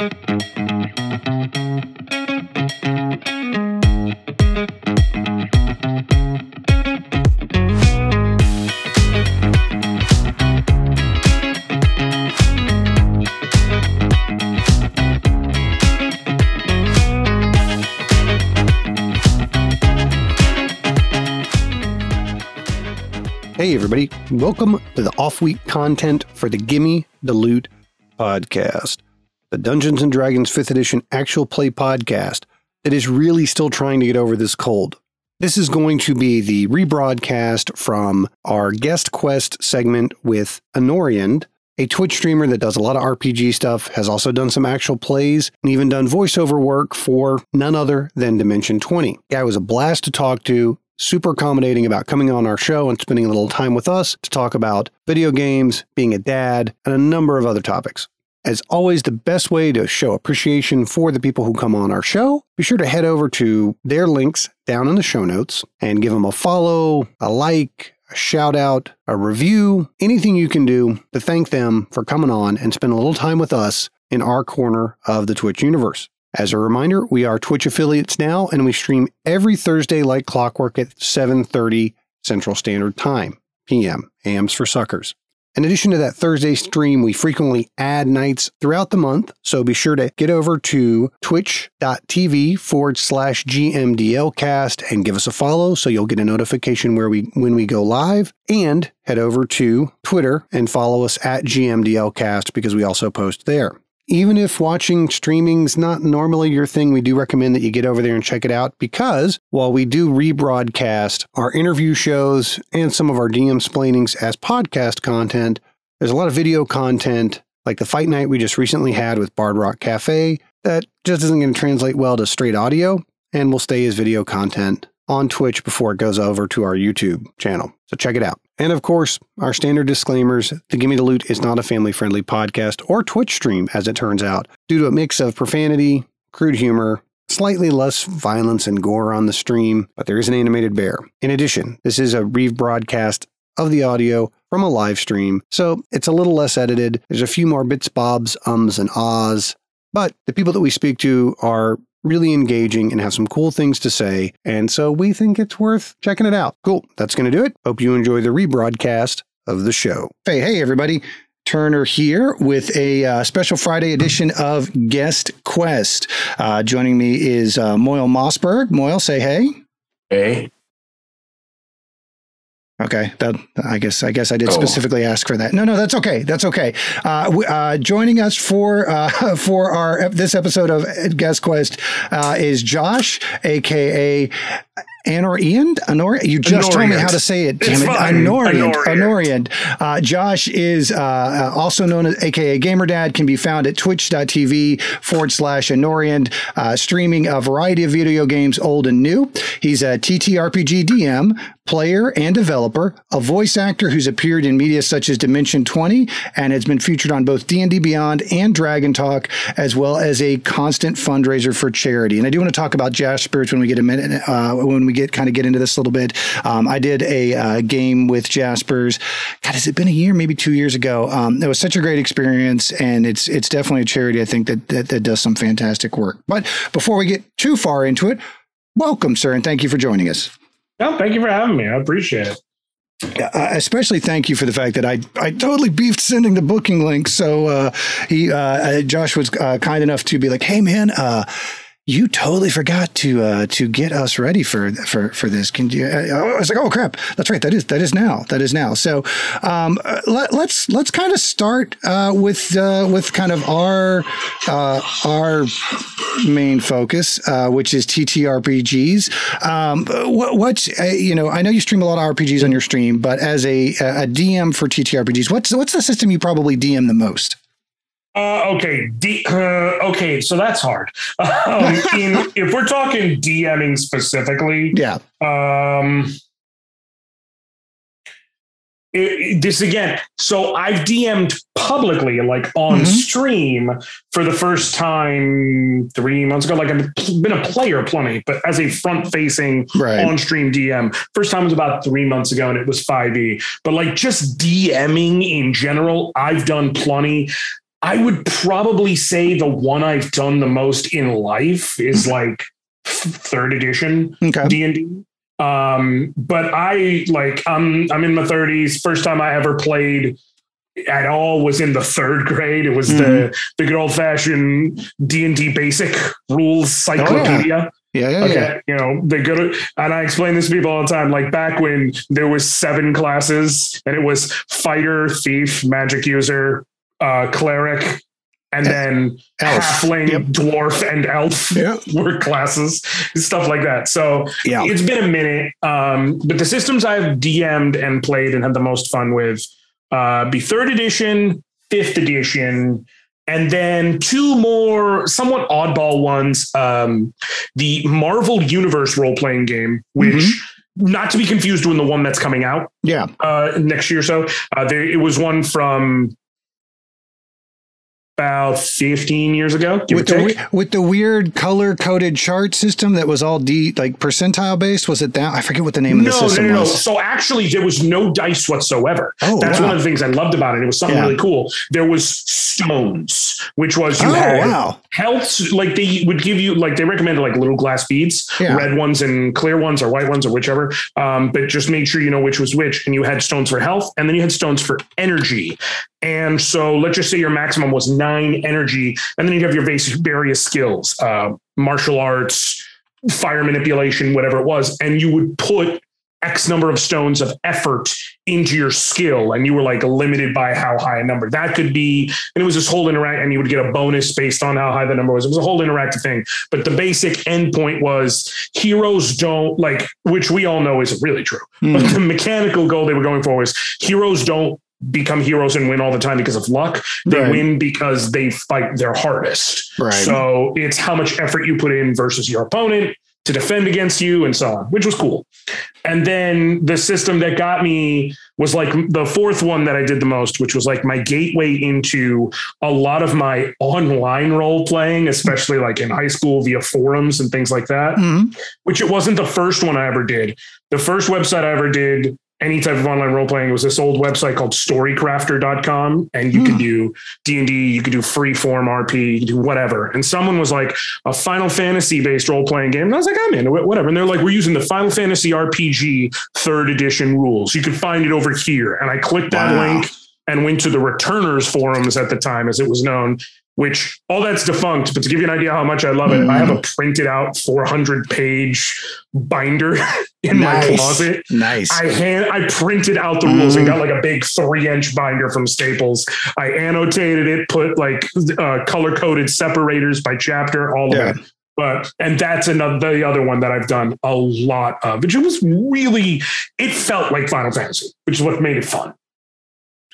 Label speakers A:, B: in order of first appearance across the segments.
A: Hey, everybody. Welcome to the off week content for the Gimme the Loot podcast, the Dungeons and Dragons 5th edition actual play podcast that is really still trying to get over this cold. This is going to be the rebroadcast from our guest quest segment with Anoriand, a Twitch streamer that does a lot of RPG stuff, has also done some actual plays, and even done voiceover work for none other than Dimension 20. Guy was a blast to talk to, super accommodating about coming on our show and spending a little time with us to talk about video games, being a dad, and a number of other topics. As always, the best way to show appreciation for the people who come on our show, be sure to head over to their links down in the show notes and give them a follow, a like, a shout out, a review, anything you can do to thank them for coming on and spend a little time with us in our corner of the Twitch universe. As a reminder, we are Twitch affiliates now and we stream every Thursday like clockwork at 7:30 Central Standard Time, PM, AMs for suckers. In addition to that Thursday stream, we frequently add nights throughout the month, so be sure to get over to twitch.tv forward slash GMDLcast and give us a follow so you'll get a notification where we when we go live. And head over to Twitter and follow us at GMDLcast because we also post there even if watching streaming's not normally your thing, we do recommend that you get over there and check it out because while we do rebroadcast our interview shows and some of our DM splainings as podcast content, there's a lot of video content like the fight night we just recently had with Bard Rock Cafe that just isn't going to translate well to straight audio and will stay as video content on Twitch before it goes over to our YouTube channel. So check it out. And of course, our standard disclaimers the Gimme the Loot is not a family friendly podcast or Twitch stream, as it turns out, due to a mix of profanity, crude humor, slightly less violence and gore on the stream, but there is an animated bear. In addition, this is a rebroadcast of the audio from a live stream, so it's a little less edited. There's a few more bits, bobs, ums, and ahs, but the people that we speak to are really engaging and have some cool things to say. And so we think it's worth checking it out. Cool. That's going to do it. Hope you enjoy the rebroadcast of the show. Hey, hey, everybody. Turner here with a uh, special Friday edition of Guest Quest. Uh, joining me is uh, Moyle Mossberg. Moyle, say hey.
B: Hey.
A: Okay, that I guess I guess I did oh. specifically ask for that. No, no, that's okay. That's okay. Uh, uh, joining us for uh, for our this episode of Guest Quest uh, is Josh, aka Anoriand? Anoriand? You just Anoriand. told me how to say it. Damn it. Anoriand. Anoriand. Uh, Josh is uh, uh also known as AKA GamerDad, can be found at twitch.tv forward slash Anoriand, uh, streaming a variety of video games, old and new. He's a TTRPG DM, player and developer, a voice actor who's appeared in media such as Dimension 20 and has been featured on both D&D Beyond and Dragon Talk, as well as a constant fundraiser for charity. And I do want to talk about Jaspers when we get a minute, uh, when we get kind of get into this a little bit. Um, I did a uh, game with Jaspers. God, has it been a year? Maybe two years ago. Um, it was such a great experience, and it's it's definitely a charity. I think that, that that does some fantastic work. But before we get too far into it, welcome, sir, and thank you for joining us.
B: No, thank you for having me. I appreciate it.
A: Uh, especially thank you for the fact that I, I totally beefed sending the booking link. So uh, he uh, Josh was uh, kind enough to be like, "Hey man, uh, you totally forgot to uh, to get us ready for for for this. Can you? I was like, oh crap, that's right. That is that is now. That is now. So um, let, us let's, let's kind of start uh, with uh, with kind of our uh, our main focus, uh, which is TTRPGs. Um, what, what's uh, you know? I know you stream a lot of RPGs on your stream, but as a a DM for TTRPGs, what's what's the system you probably DM the most?
B: Uh, okay, D, uh, okay, so that's hard. Um, in, if we're talking DMing specifically,
A: yeah.
B: Um, it, it, this again. So I've DM'd publicly, like on mm-hmm. stream, for the first time three months ago. Like I've been a player plenty, but as a front-facing right. on-stream DM, first time was about three months ago, and it was 5e. But like just DMing in general, I've done plenty I would probably say the one I've done the most in life is like third edition D and D. Um, but I like I'm I'm in my 30s. First time I ever played at all was in the third grade. It was the the good old fashioned D and D basic rules cyclopedia.
A: Yeah, yeah,
B: Okay,
A: yeah.
B: you know they go to, and I explain this to people all the time. Like back when there was seven classes, and it was fighter, thief, magic user, uh, cleric, and then
A: Elf.
B: halfling,
A: Yep.
B: dwarf, and elf
A: Yeah.
B: were classes, stuff like that. So
A: Yeah.
B: it's been a minute. Um, but the systems I've DM'd and played and had the most fun with uh, be third edition, fifth edition, and then two more somewhat oddball ones. Um, the Marvel Universe role playing game, which not to be confused with the one that's coming out
A: Yeah.
B: uh, next year or so. Uh, there, it was one from about 15 years ago.
A: With the, with the weird color coded chart system that was all D like percentile based, was it that? I forget what the name of the
B: No, no, no, no.
A: was.
B: So actually, there was no dice whatsoever.
A: Oh,
B: That's
A: wow.
B: one of the things I loved about it. It was something
A: Yeah.
B: really cool. There was stones, which was you
A: Oh,
B: had
A: wow.
B: health. Like they would give you, like they recommended, like little glass beads,
A: Yeah.
B: red ones and clear ones, or white ones, or whichever. Um, but just make sure you know which was which. And you had stones for health, and then you had stones for energy. And so let's just say your maximum was nine energy, and then you have your basic various skills, uh, martial arts, fire manipulation, whatever it was, and you would put X number of stones of effort into your skill, and you were like limited by how high a number that could be. And it was this whole interact, and you would get a bonus based on how high the number was. It was a whole interactive thing. But the basic endpoint was heroes don't like, which we all know isn't really true.
A: Hmm.
B: But the mechanical goal they were going for was heroes don't become heroes and win all the time because of luck. They
A: Right.
B: win because they fight their hardest.
A: Right.
B: So it's how much effort you put in versus your opponent to defend against you and so on, which was cool. And then the system that got me was like the fourth one that I did the most, which was like my gateway into a lot of my online role playing, especially like in high school via forums and things like that
A: Mhm.
B: which it wasn't the first one I ever did. The first website I ever did any type of online role playing It was this old website called storycrafter.com and you
A: Hmm.
B: could do D&D, you could do free form RP, you could do whatever. And someone was like a Final Fantasy based role playing game. And I was like, I'm into it, whatever. And they're like, we're using the Final Fantasy RPG third edition rules. You can find it over here. And I clicked that
A: Wow.
B: link and went to the returners forums at the time as it was known which all that's defunct but to give you an idea how much i love it i have a printed out 400 page binder in my closet
A: Nice.
B: I hand I printed out the rules and got like a big three inch binder from Staples. I annotated it, put like uh, color coded separators by chapter, all of it. But and that's another the other one that I've done a lot of, which it was really it felt like Final Fantasy, which is what made it fun.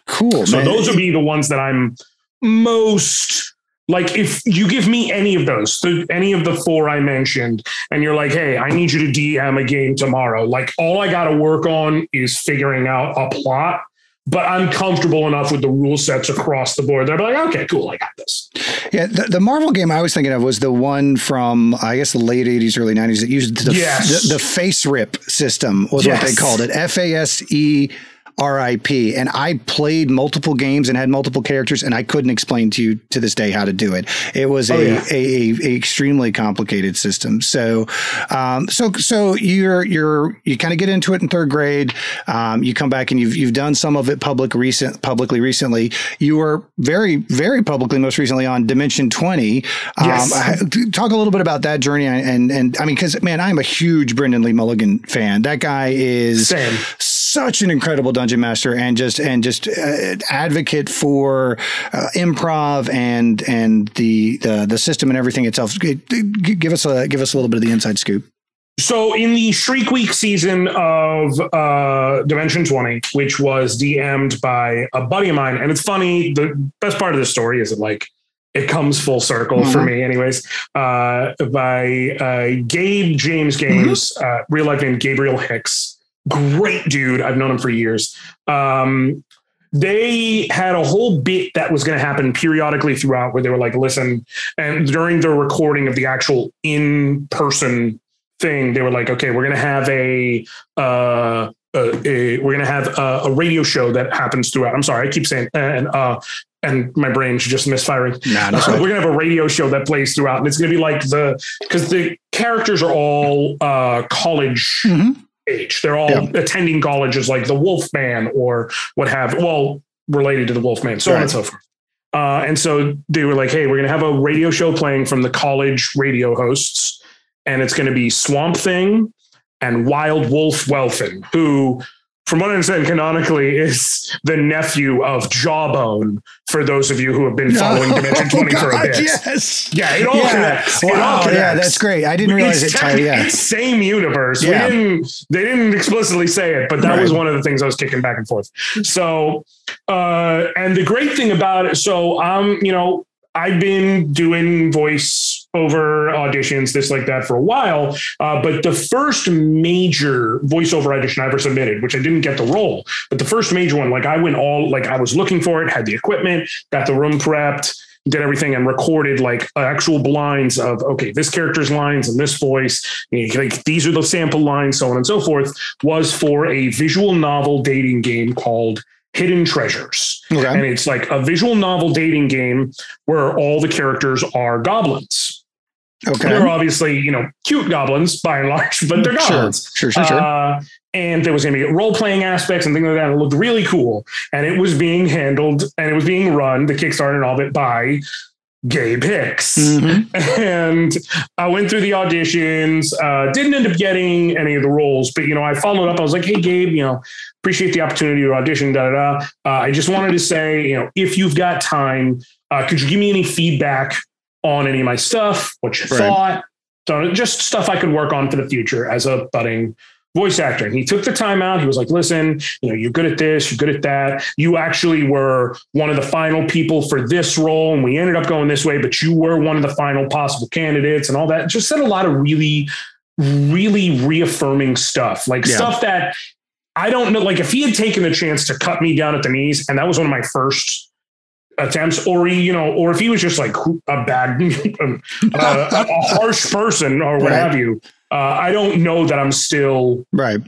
A: cool.
B: So
A: man.
B: those would be the ones that I'm most like. If you give me any of those, the, any of the four I mentioned, and you're like, "Hey, I need you to DM a game tomorrow," like all I got to work on is figuring out a plot. But I'm comfortable enough with the rule sets across the board. They're like, "Okay, cool, I got this."
A: Yeah, the, the Marvel game I was thinking of was the one from I guess the late '80s, early '90s that used the
B: Yes.
A: the, the FASERIP system was what they called it. F A S E R I P. And I played multiple games and had multiple characters, and I couldn't explain to you to this day how to do it. It was
B: Oh,
A: a,
B: yeah.
A: a, a extremely complicated system. So, um, so so you're you're you kind of get into it in third grade. Um, you come back and you've you've done some of it public recent publicly recently. You were very very publicly most recently on Dimension Twenty. Um,
B: Yes.
A: I- talk a little bit about that journey and and, and I mean because man I'm a huge Brennan Lee Mulligan fan. That guy is
B: Same.
A: Such an incredible dungeon master and just and just uh, advocate for uh, improv and and the, the the system and everything itself. Give us a give us a little bit of the inside scoop.
B: So in the Shriek Week season of uh, Dimension 20, which was DM'd by a buddy of mine, and it's funny, the best part of the story is it like it comes full circle for
A: Mhm.
B: me, anyways. Uh, by uh, Gabe James Games, uh, real life name Gabriel Hicks, great dude. I've known him for years. Um, they had a whole bit that was going to happen periodically throughout where they were like, listen, and during the recording of the actual in person thing, they were like, okay, we're going to have a, uh, uh, a we're gonna have a, a, radio show that happens throughout. I'm sorry, I keep saying and uh and my brain's just misfiring. Nah, uh, we're gonna have a radio show that plays throughout, and it's gonna be like the because the characters are all uh college. Mm-hmm. Age. They're all yeah. attending colleges like the Wolfman or what have well related to the Wolfman, so right. on and so forth. Uh, and so they were like, "Hey, we're going to have a radio show playing from the college radio hosts, and it's going to be Swamp Thing and Wild Wolf Welfin, who from what I understand, canonically is the nephew of Jawbone. For those of you who have been following oh, Dimension Twenty God, for a bit,
C: yes,
B: yeah, it all yeah. connects. Wow, it all connects.
C: yeah, that's great. I didn't realize it's it. Yeah,
B: same universe. Yeah. We didn't. They didn't explicitly say it, but that right. was one of the things I was kicking back and forth. So, uh, and the great thing about it, so I'm, you know, I've been doing voice over auditions, this like that for a while. Uh, but the first major voiceover audition I ever submitted, which I didn't get the role, but the first major one, like I went all like I was looking for it, had the equipment, got the room prepped, did everything and recorded like actual blinds of okay, this character's lines and this voice, like these are the sample lines, so on and so forth, was for a visual novel dating game called Hidden Treasures. Okay. And it's like a visual novel dating game where all the characters are goblins. Okay. They're obviously, you know, cute goblins by and large, but they're goblins.
C: Sure, sure, sure. Uh,
B: and there was going to be role playing aspects and things like that. It looked really cool. And it was being handled and it was being run, the Kickstarter and all of it, by Gabe Hicks. Mm-hmm. And I went through the auditions, uh, didn't end up getting any of the roles, but you know, I followed up. I was like, hey, Gabe, you know, appreciate the opportunity to audition, da da da. Uh, I just wanted to say, you know, if you've got time, uh, could you give me any feedback on any of my stuff, what you right. thought? So just stuff I could work on for the future as a budding voice actor. And he took the time out. He was like, listen, you know, you're good at this, you're good at that. You actually were one of the final people for this role. And we ended up going this way, but you were one of the final possible candidates and all that. Just said a lot of really, really reaffirming stuff, like yeah. stuff that I don't know. Like if he had taken the chance to cut me down at the knees, and that was one of my first attempts, or he, you know, or if he was just like a bad, uh, a harsh person or what right. have you, uh, I don't know that I'm still
C: right.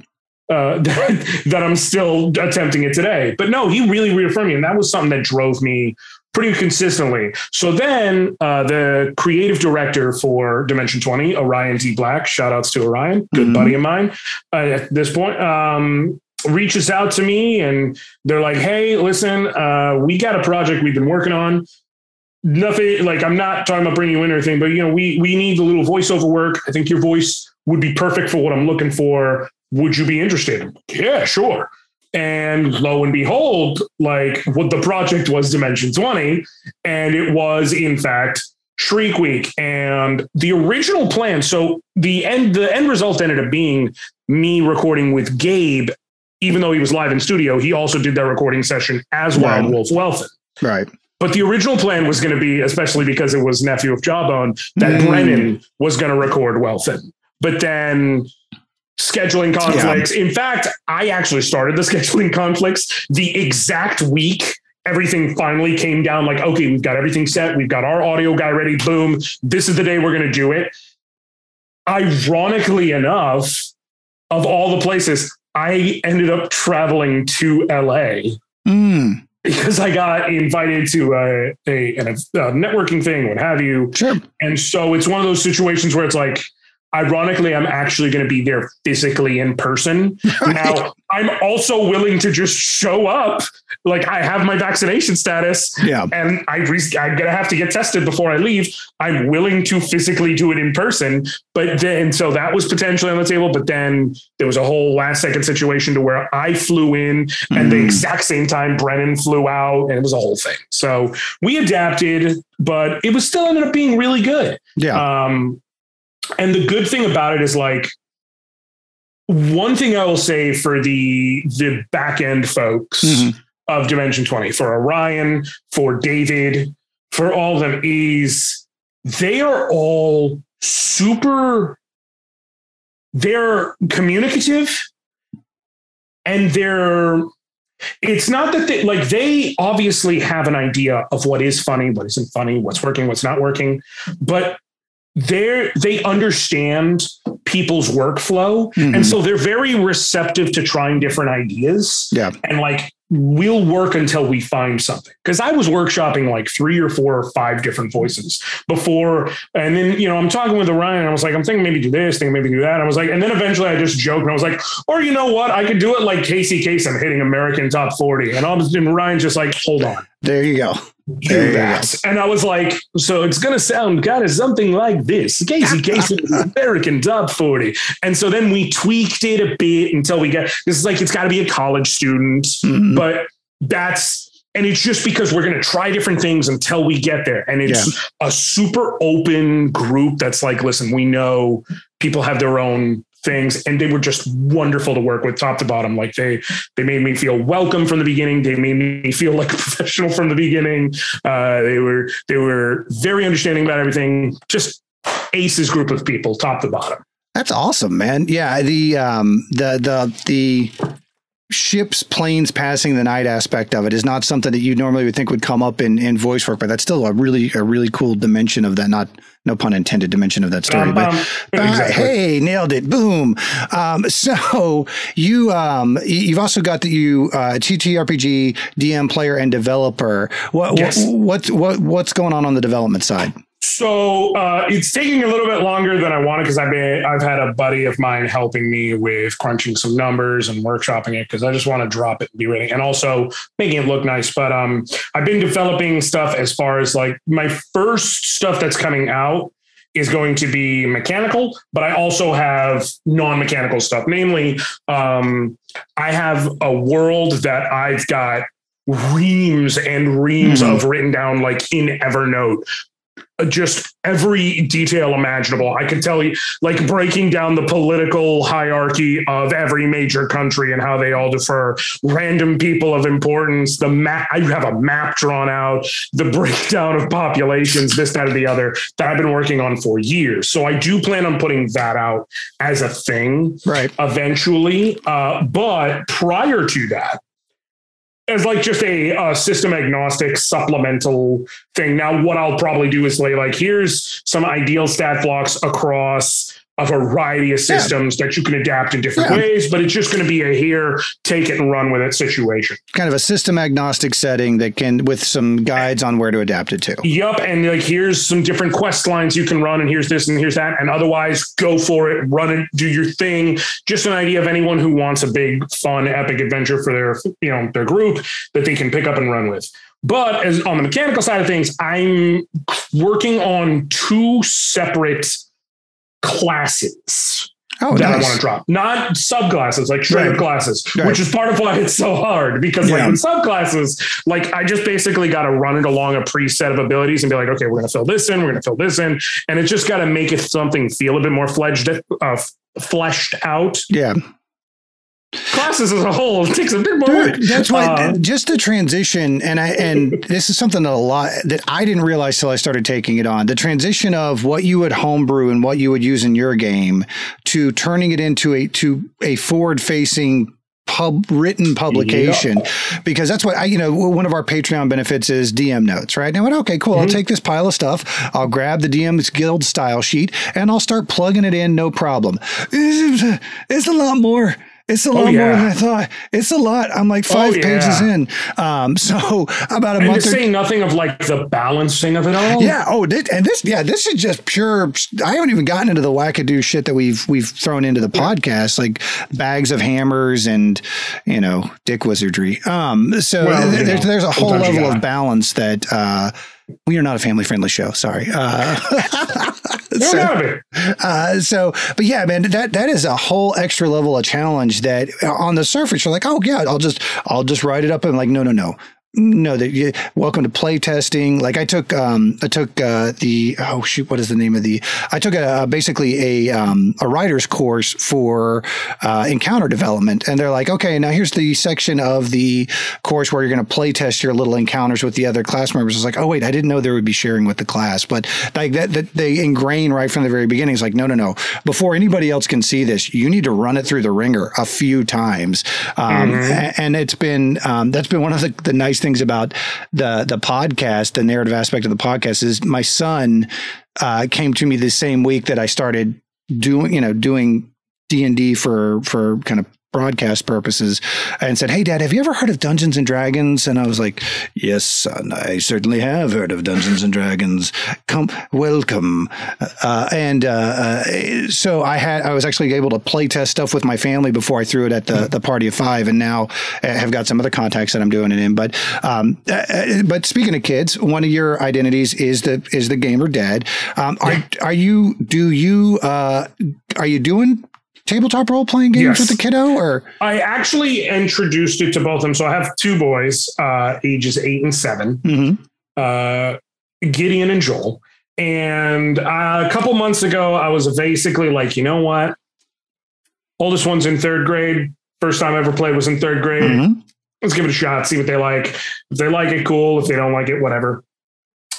B: Uh, that, that, I'm still attempting it today. But no, he really reaffirmed me, and that was something that drove me pretty consistently. So then, uh, the creative director for Dimension 20, Orion D. Black, shout outs to Orion, good mm-hmm. buddy of mine. Uh, at this point, um, reaches out to me and they're like, "Hey, listen, uh, we got a project we've been working on." nothing like I'm not talking about bringing you in or anything, but you know, we we need a little voiceover work. I think your voice would be perfect for what I'm looking for. Would you be interested? Yeah, sure. And lo and behold, like what the project was Dimension 20, and it was in fact Shriek Week. And the original plan, so the end the end result ended up being me recording with Gabe, even though he was live in studio, he also did that recording session as Wild Wolf Welfin.
C: Right.
B: But the original plan was going to be, especially because it was nephew of Jawbone, that mm. Brennan was going to record Welfin. But then scheduling conflicts. Yeah. In fact, I actually started the scheduling conflicts the exact week everything finally came down like, okay, we've got everything set. We've got our audio guy ready. Boom. This is the day we're going to do it. Ironically enough, of all the places, I ended up traveling to LA. Mm because I got invited to a, a, a, networking thing, what have you.
C: Sure.
B: And so it's one of those situations where it's like, ironically, I'm actually going to be there physically in person. Right. Now, I'm also willing to just show up. Like I have my vaccination status,
C: yeah,
B: and I re- I'm gonna have to get tested before I leave. I'm willing to physically do it in person, but then so that was potentially on the table. But then there was a whole last second situation to where I flew in, mm. and the mm. exact same time Brennan flew out, and it was a whole thing. So we adapted, but it was still ended up being really good.
C: Yeah.
B: Um, and the good thing about it is like one thing I will say for the the back end folks mm-hmm. of Dimension 20, for Orion, for David, for all of them, is they are all super they're communicative and they're it's not that they like they obviously have an idea of what is funny, what isn't funny, what's working, what's not working, but they're they understand people's workflow.
A: Mhm.
B: And so they're very receptive to trying different ideas.
A: Yeah.
B: And like, we'll work until we find something. Cause I was workshopping like three or four or five different voices before. And then, you know, I'm talking with Orion. I was like, I'm thinking maybe do this, thinking maybe do that. I was like, and then eventually I just joked and I was like, or you know what? I could do it like Casey Kasem hitting American top 40. And I was and Ryan's just like, hold on
A: There you go.
B: Do that. And I was like, so it's going to sound kind of something like this. Casey Kasem, American top 40. And so then we tweaked it a bit until we get this is like, it's got to be a college student,
A: Mhm.
B: but that's, and it's just because we're going to try different things until we get there. And it's a super open group that's like, listen, we know people have their own things and they were just wonderful to work with top to bottom. Like they they made me feel welcome from the beginning. They made me feel like a professional from the beginning. Uh, they were they were very understanding about everything. Just aces group of people top to bottom.
A: That's awesome, man. Yeah, the um the the the ships, planes passing the night aspect of it is not something that you normally would think would come up in in voice work, but that's still a really a really cool dimension of that. Not no pun intended dimension of that story,
B: Um,
A: but.
B: um, exactly.
A: hey, nailed it! Boom. Um, so you um you've also got the you uh, TTRPG DM player and developer. What,
B: Yes.
A: what what's what what's going on on the development side?
B: So uh, it's taking a little bit longer than I wanted because I've been I've had a buddy of mine helping me with crunching some numbers and workshopping it because I just want to drop it and be ready and also making it look nice. But um, I've been developing stuff as far as like my first stuff that's coming out is going to be mechanical, but I also have non-mechanical stuff. Namely, um, I have a world that I've got reams and reams
A: Mhm.
B: of written down like in Evernote just every detail imaginable. I could tell you, like breaking down the political hierarchy of every major country and how they all defer, random people of importance. The map, I have a map drawn out, the breakdown of populations, this, that, or the other that I've been working on for years. So I do plan on putting that out as a thing
A: Right.
B: eventually. Uh, but prior to that, as like just a system agnostic supplemental thing. Now, what I'll probably do is lay like, here's some ideal stat blocks across a variety of
A: Yeah.
B: systems that you can adapt in different
A: Yeah.
B: ways, but it's just going to be a here, take it and run with it situation.
A: Kind of a system agnostic setting that can with some guides on where to adapt it to.
B: Yup. And like, here's some different quest lines you can run, and here's this and here's that. And otherwise, go for it, run it, do your thing. Just an idea of anyone who wants a big, fun, epic adventure for their, you know, their group that they can pick up and run with. But as on the mechanical side of things, I'm working on two separate classes
A: Oh,
B: that I want to drop. Not subclasses, like straight
A: Right.
B: up classes,
A: Right.
B: which is part of why it's so hard. Because like
A: Yeah.
B: with subclasses, like I just basically got to run it along a preset of abilities and be like, okay, we're gonna fill this in, we're gonna fill this in, and it's just got to make it something feel a bit more fledged, uh, fleshed out.
A: Yeah.
B: Classes as a whole takes a bit more work.
A: That's why
B: Uh,
A: just the transition and I and this is something that a lot that I didn't realize till I started taking it on. The transition of what you would homebrew and what you would use in your game to turning it into a to a forward facing pub written publication because that's what I you know one of our Patreon benefits is DM notes right now I went okay cool I'll
B: Mm-hmm.
A: take this pile of stuff I'll grab the DM's guild style sheet and I'll start plugging it in no problem it's a lot more it's a lot more
B: Oh, yeah.
A: than I thought it's a lot I'm like five
B: Oh,
A: pages in um so about a
B: and to
A: month or
B: say nothing of like the balancing of it all.
A: yeah. Oh, this, and this, yeah, this is just pure. I haven't even gotten into the wackadoo shit that we've we've thrown into the podcast, like bags of hammers and you know dick wizardry. Um, so
B: Well,
A: there's there's a whole level of balance that uh, we are not a family friendly show. Sorry. Uh, So- uh, so, but yeah, man, that that is a whole extra level of challenge that uh, on the surface you're like, oh yeah, I'll just I'll just write it up and like, no, no, no. No, that you welcome to play testing. Like I took, um, I took uh, the oh shoot, what is the name of the? I took a basically a um, a writer's course for uh, encounter development, and they're like, okay, now here's the section of the course where you're going to play test your little encounters with the other class members. It's like, oh wait, I didn't know there would be sharing with the class, but like that, that they ingrain right from the very beginning. It's like, no, no, no. Before anybody else can see this, you need to run it through the ringer a few times, um, a- and it's been um, that's been one of the, the nice things about the the podcast, the narrative aspect of the podcast is my son uh, came to me the same week that I started doing, you know, doing D and D for for kind of broadcast purposes and said, Hey, dad, have you ever heard of Dungeons and Dragons? And I was like, Yes, son, I certainly have heard of Dungeons and Dragons. Come, welcome. Uh, and uh, uh, so I had, I was actually able to play test stuff with my family before I threw it at the, the party of five. And now I have got some other contacts that I'm doing it in. But, um, uh, but speaking of kids, one of your identities is the, is the gamer dad. Um, are, are you, do you, uh, are you doing tabletop role playing games yes. with the kiddo or?
B: I actually introduced it to both of them. So i have two boys uh, ages eight and 7 mm-hmm. uh, gideon and joel. And uh, a couple months ago i was basically like you know what? Oldest one's in third grade. First time i ever played was in third grade. Mm-hmm. let's give it a shot see what they like. If they like it cool. If they don't like it whatever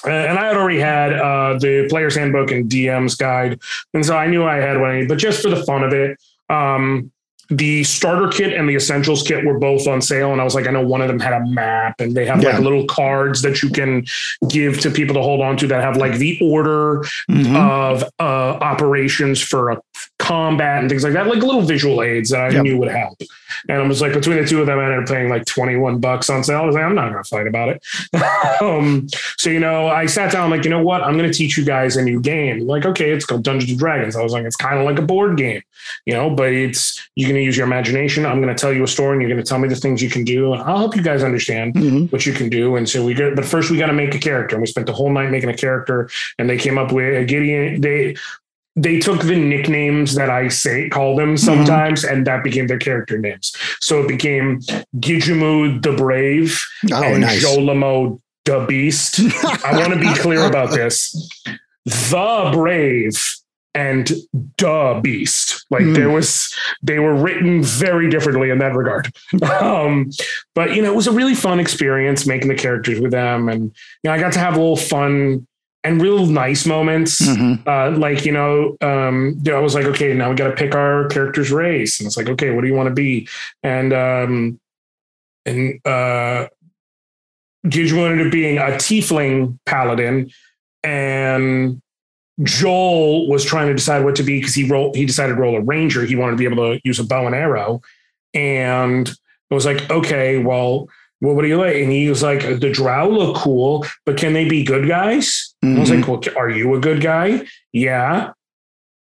B: and I had already had uh, the player's handbook and DM's guide, and so I knew I had one. But just for the fun of it, um, the starter kit and the essentials kit were both on sale and i was like i know one of them had a map and they have yeah. like little cards that you can give to people to hold on to that have like the order mm-hmm. of uh, operations for a combat and things like that like little visual aids that i yep. knew would help and i was like between the two of them i ended up paying like 21 bucks on sale i was like i'm not gonna fight about it um, so you know i sat down I'm like you know what i'm gonna teach you guys a new game like okay it's called dungeons and dragons i was like it's kind of like a board game you know but it's you're going to use your imagination. I'm going to tell you a story and you're going to tell me the things you can do. And I'll help you guys understand mm-hmm. what you can do. And so we get, but first we got to make a character. And we spent the whole night making a character and they came up with a Gideon. They, they took the nicknames that I say call them mm-hmm. sometimes, mm-hmm. and that became their character names. So it became Gijimu the Brave oh, and nice. Jolamo the Beast. I want to be clear about this. The Brave and the beast like mm. there was they were written very differently in that regard um, but you know it was a really fun experience making the characters with them and you know i got to have a little fun and real nice moments mm-hmm. uh, like you know um, i was like okay now we got to pick our character's race and it's like okay what do you want to be and um and uh Gidge ended up being a tiefling paladin and Joel was trying to decide what to be because he rolled, he decided to roll a ranger. He wanted to be able to use a bow and arrow. And it was like, okay, well, well, what do you like? And he was like, the drow look cool, but can they be good guys? Mm-hmm. I was like, mm-hmm. well, are you a good guy? Yeah.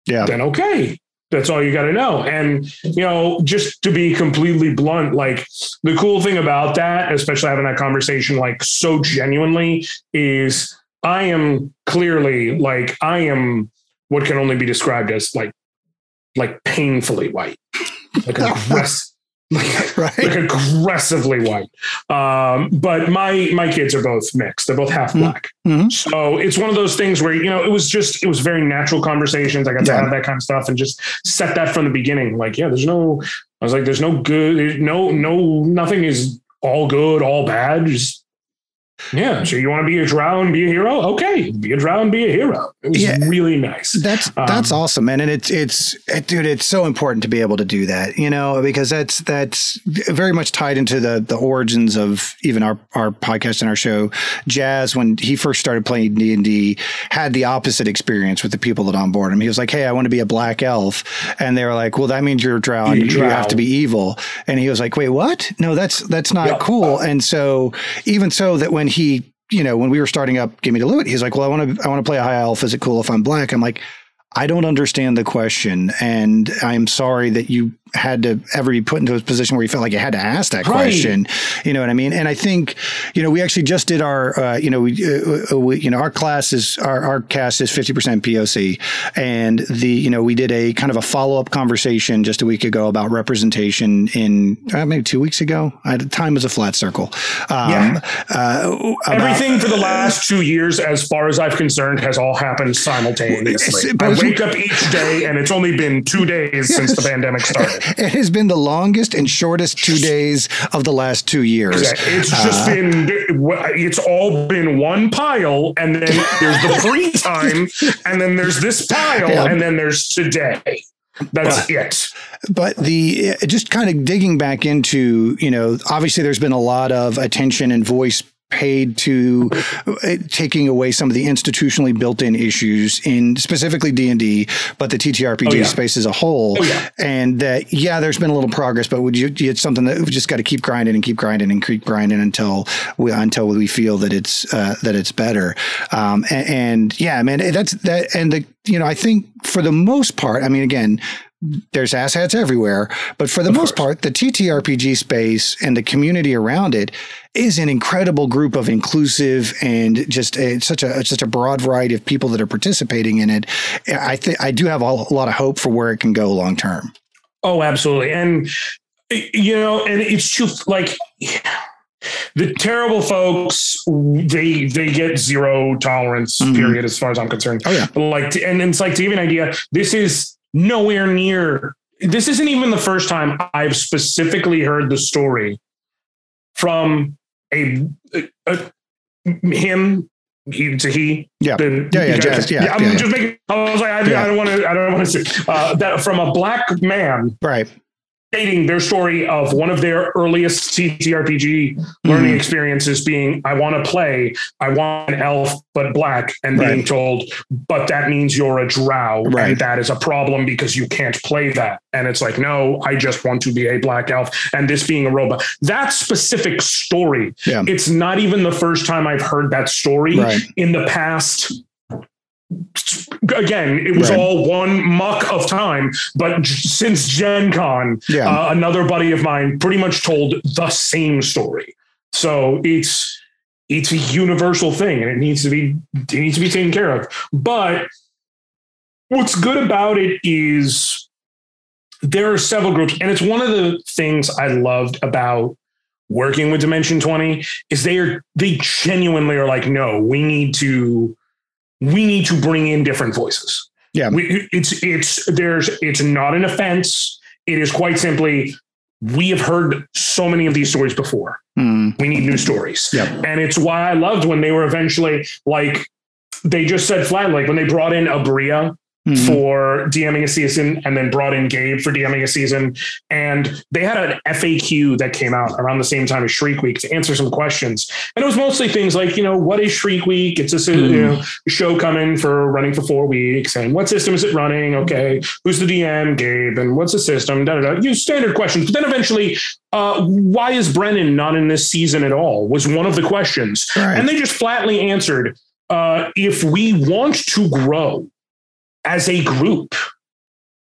B: Yeah. Then okay. That's all you got to know. And, you know, just to be completely blunt, like the cool thing about that, especially having that conversation like so genuinely, is I am clearly like I am what can only be described as like like painfully white, like aggressive. Like, right. like aggressively white. Um, but my my kids are both mixed. They're both half mm-hmm. black. Mm-hmm. So it's one of those things where you know it was just it was very natural conversations. I got to have that kind of stuff and just set that from the beginning. Like yeah, there's no. I was like, there's no good. No no nothing is all good, all bad. Just yeah. So you want to be a drow and be a hero? Okay, be a drow and be a hero. It was yeah, really nice.
A: That's that's um, awesome, man. And it's it's it, dude, it's so important to be able to do that, you know, because that's that's very much tied into the the origins of even our our podcast and our show. Jazz, when he first started playing D and D, had the opposite experience with the people that onboard him. He was like, "Hey, I want to be a black elf," and they were like, "Well, that means you're a drow and you, drow. have to be evil." And he was like, "Wait, what? No, that's that's not cool." And so even so that when he, you know, when we were starting up Gimme the Loot, he's like, well, I want to, I want to play a high elf. Is it cool if I'm black? I'm like, I don't understand the question, and I'm sorry that you had to ever be put into a position where you felt like you had to ask that right. question. You know what I mean? And I think, you know, we actually just did our, uh, you know, we, uh, uh we, you know, our class is our, our cast is 50% POC. And the, you know, we did a kind of a follow up conversation just a week ago about representation in uh, maybe two weeks ago. Time was a flat circle. Um, yeah.
B: Uh, Everything for the last two years, as far as I've concerned, has all happened simultaneously. I wake up each day and it's only been two days yes. since the pandemic started.
A: it has been the longest and shortest two days of the last two years.
B: It's just uh, been, it's all been one pile, and then there's the free time, and then there's this pile, yeah. and then there's today. That's but, it.
A: But the just kind of digging back into, you know, obviously there's been a lot of attention and voice paid to uh, taking away some of the institutionally built-in issues in specifically D&D but the TTRPG oh, yeah. space as a whole oh, yeah. and that yeah there's been a little progress but would you it's something that we've just got to keep grinding and keep grinding and keep grinding until we until we feel that it's uh, that it's better um, and, and yeah man that's that and the you know I think for the most part I mean again there's asshats everywhere, but for the of most course. part, the TTRPG space and the community around it is an incredible group of inclusive and just a, such a such a broad variety of people that are participating in it. I think I do have a lot of hope for where it can go long term.
B: Oh, absolutely, and you know, and it's just like the terrible folks they they get zero tolerance mm-hmm. period as far as i'm concerned
A: oh yeah
B: like and it's like to give you an idea this is nowhere near. This isn't even the first time I've specifically heard the story from a, a, a him he to he.
A: Yeah. The, yeah yeah,
B: jazz, yeah, yeah, I'm yeah, just making I was like I, yeah. I don't want to I don't want to say uh, that from a black man.
A: Right
B: stating their story of one of their earliest TTRPG learning mm. experiences being, I want to play, I want an elf, but black, and right. being told, but that means you're a drow. Right. And that is a problem because you can't play that. And it's like, no, I just want to be a black elf. And this being a robot. That specific story, yeah. it's not even the first time I've heard that story right. in the past again, it was right. all one muck of time. But since Gen Con, yeah. uh, another buddy of mine pretty much told the same story. So it's it's a universal thing, and it needs to be it needs to be taken care of. But what's good about it is there are several groups, and it's one of the things I loved about working with Dimension 20 is they are they genuinely are like, no, we need to we need to bring in different voices.
A: Yeah.
B: We, it's, it's, there's, it's not an offense. It is quite simply, we have heard so many of these stories before. Mm. We need new stories.
A: Yeah.
B: And it's why I loved when they were eventually like, they just said flat, like when they brought in Abria mm-hmm. for DMing a season and then brought in Gabe for DMing a season. And they had an FAQ that came out around the same time as Shriek Week to answer some questions. And it was mostly things like, you know, what is Shriek Week? It's a mm-hmm. you know, show coming for running for four weeks. And what system is it running? Okay. Who's the DM? Gabe. And what's the system? Da, da, da. Use standard questions. But then eventually, uh, why is Brennan not in this season at all? Was one of the questions. Right. And they just flatly answered uh, if we want to grow, as a group,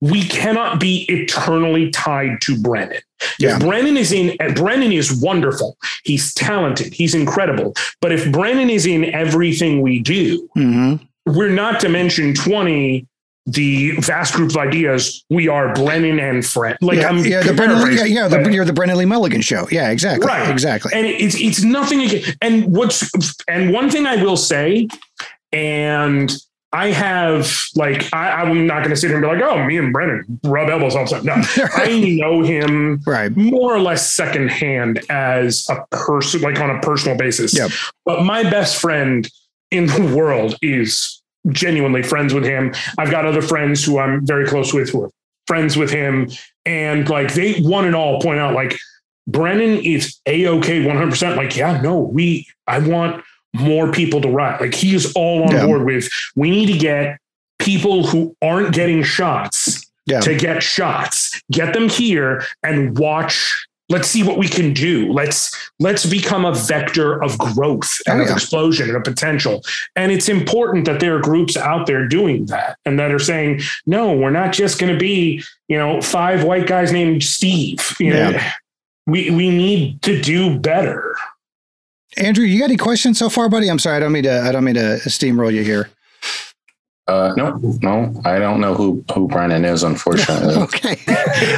B: we cannot be eternally tied to Brennan. Yeah. Brennan is in, Brennan is wonderful. He's talented. He's incredible. But if Brennan is in everything we do, mm-hmm. we're not to mention 20 the vast group of ideas. We are Brennan and Fred. Like
A: yeah,
B: I'm
A: yeah, the Brennan, yeah, yeah the, you're the Brennan Lee Mulligan show. Yeah, exactly, right, exactly.
B: And it's it's nothing. And what's and one thing I will say, and I have like I, am not going to sit here and be like, oh, me and Brennan rub elbows all the time. No, I know him
A: right.
B: more or less secondhand as a person, like on a personal basis.
A: Yep.
B: But my best friend in the world is genuinely friends with him. I've got other friends who I'm very close with who are friends with him, and like they one and all point out like Brennan is a okay 100. percent Like yeah, no, we I want more people to run. Like he is all on yeah. board with we need to get people who aren't getting shots yeah. to get shots. Get them here and watch. Let's see what we can do. Let's let's become a vector of growth and oh, yeah. of explosion and of potential. And it's important that there are groups out there doing that and that are saying, no, we're not just going to be, you know, five white guys named Steve. You know, we we need to do better.
A: Andrew, you got any questions so far, buddy? I'm sorry, I don't mean to. I don't mean to steamroll you here.
D: Uh, no, no, I don't know who who Brennan is, unfortunately.
A: okay,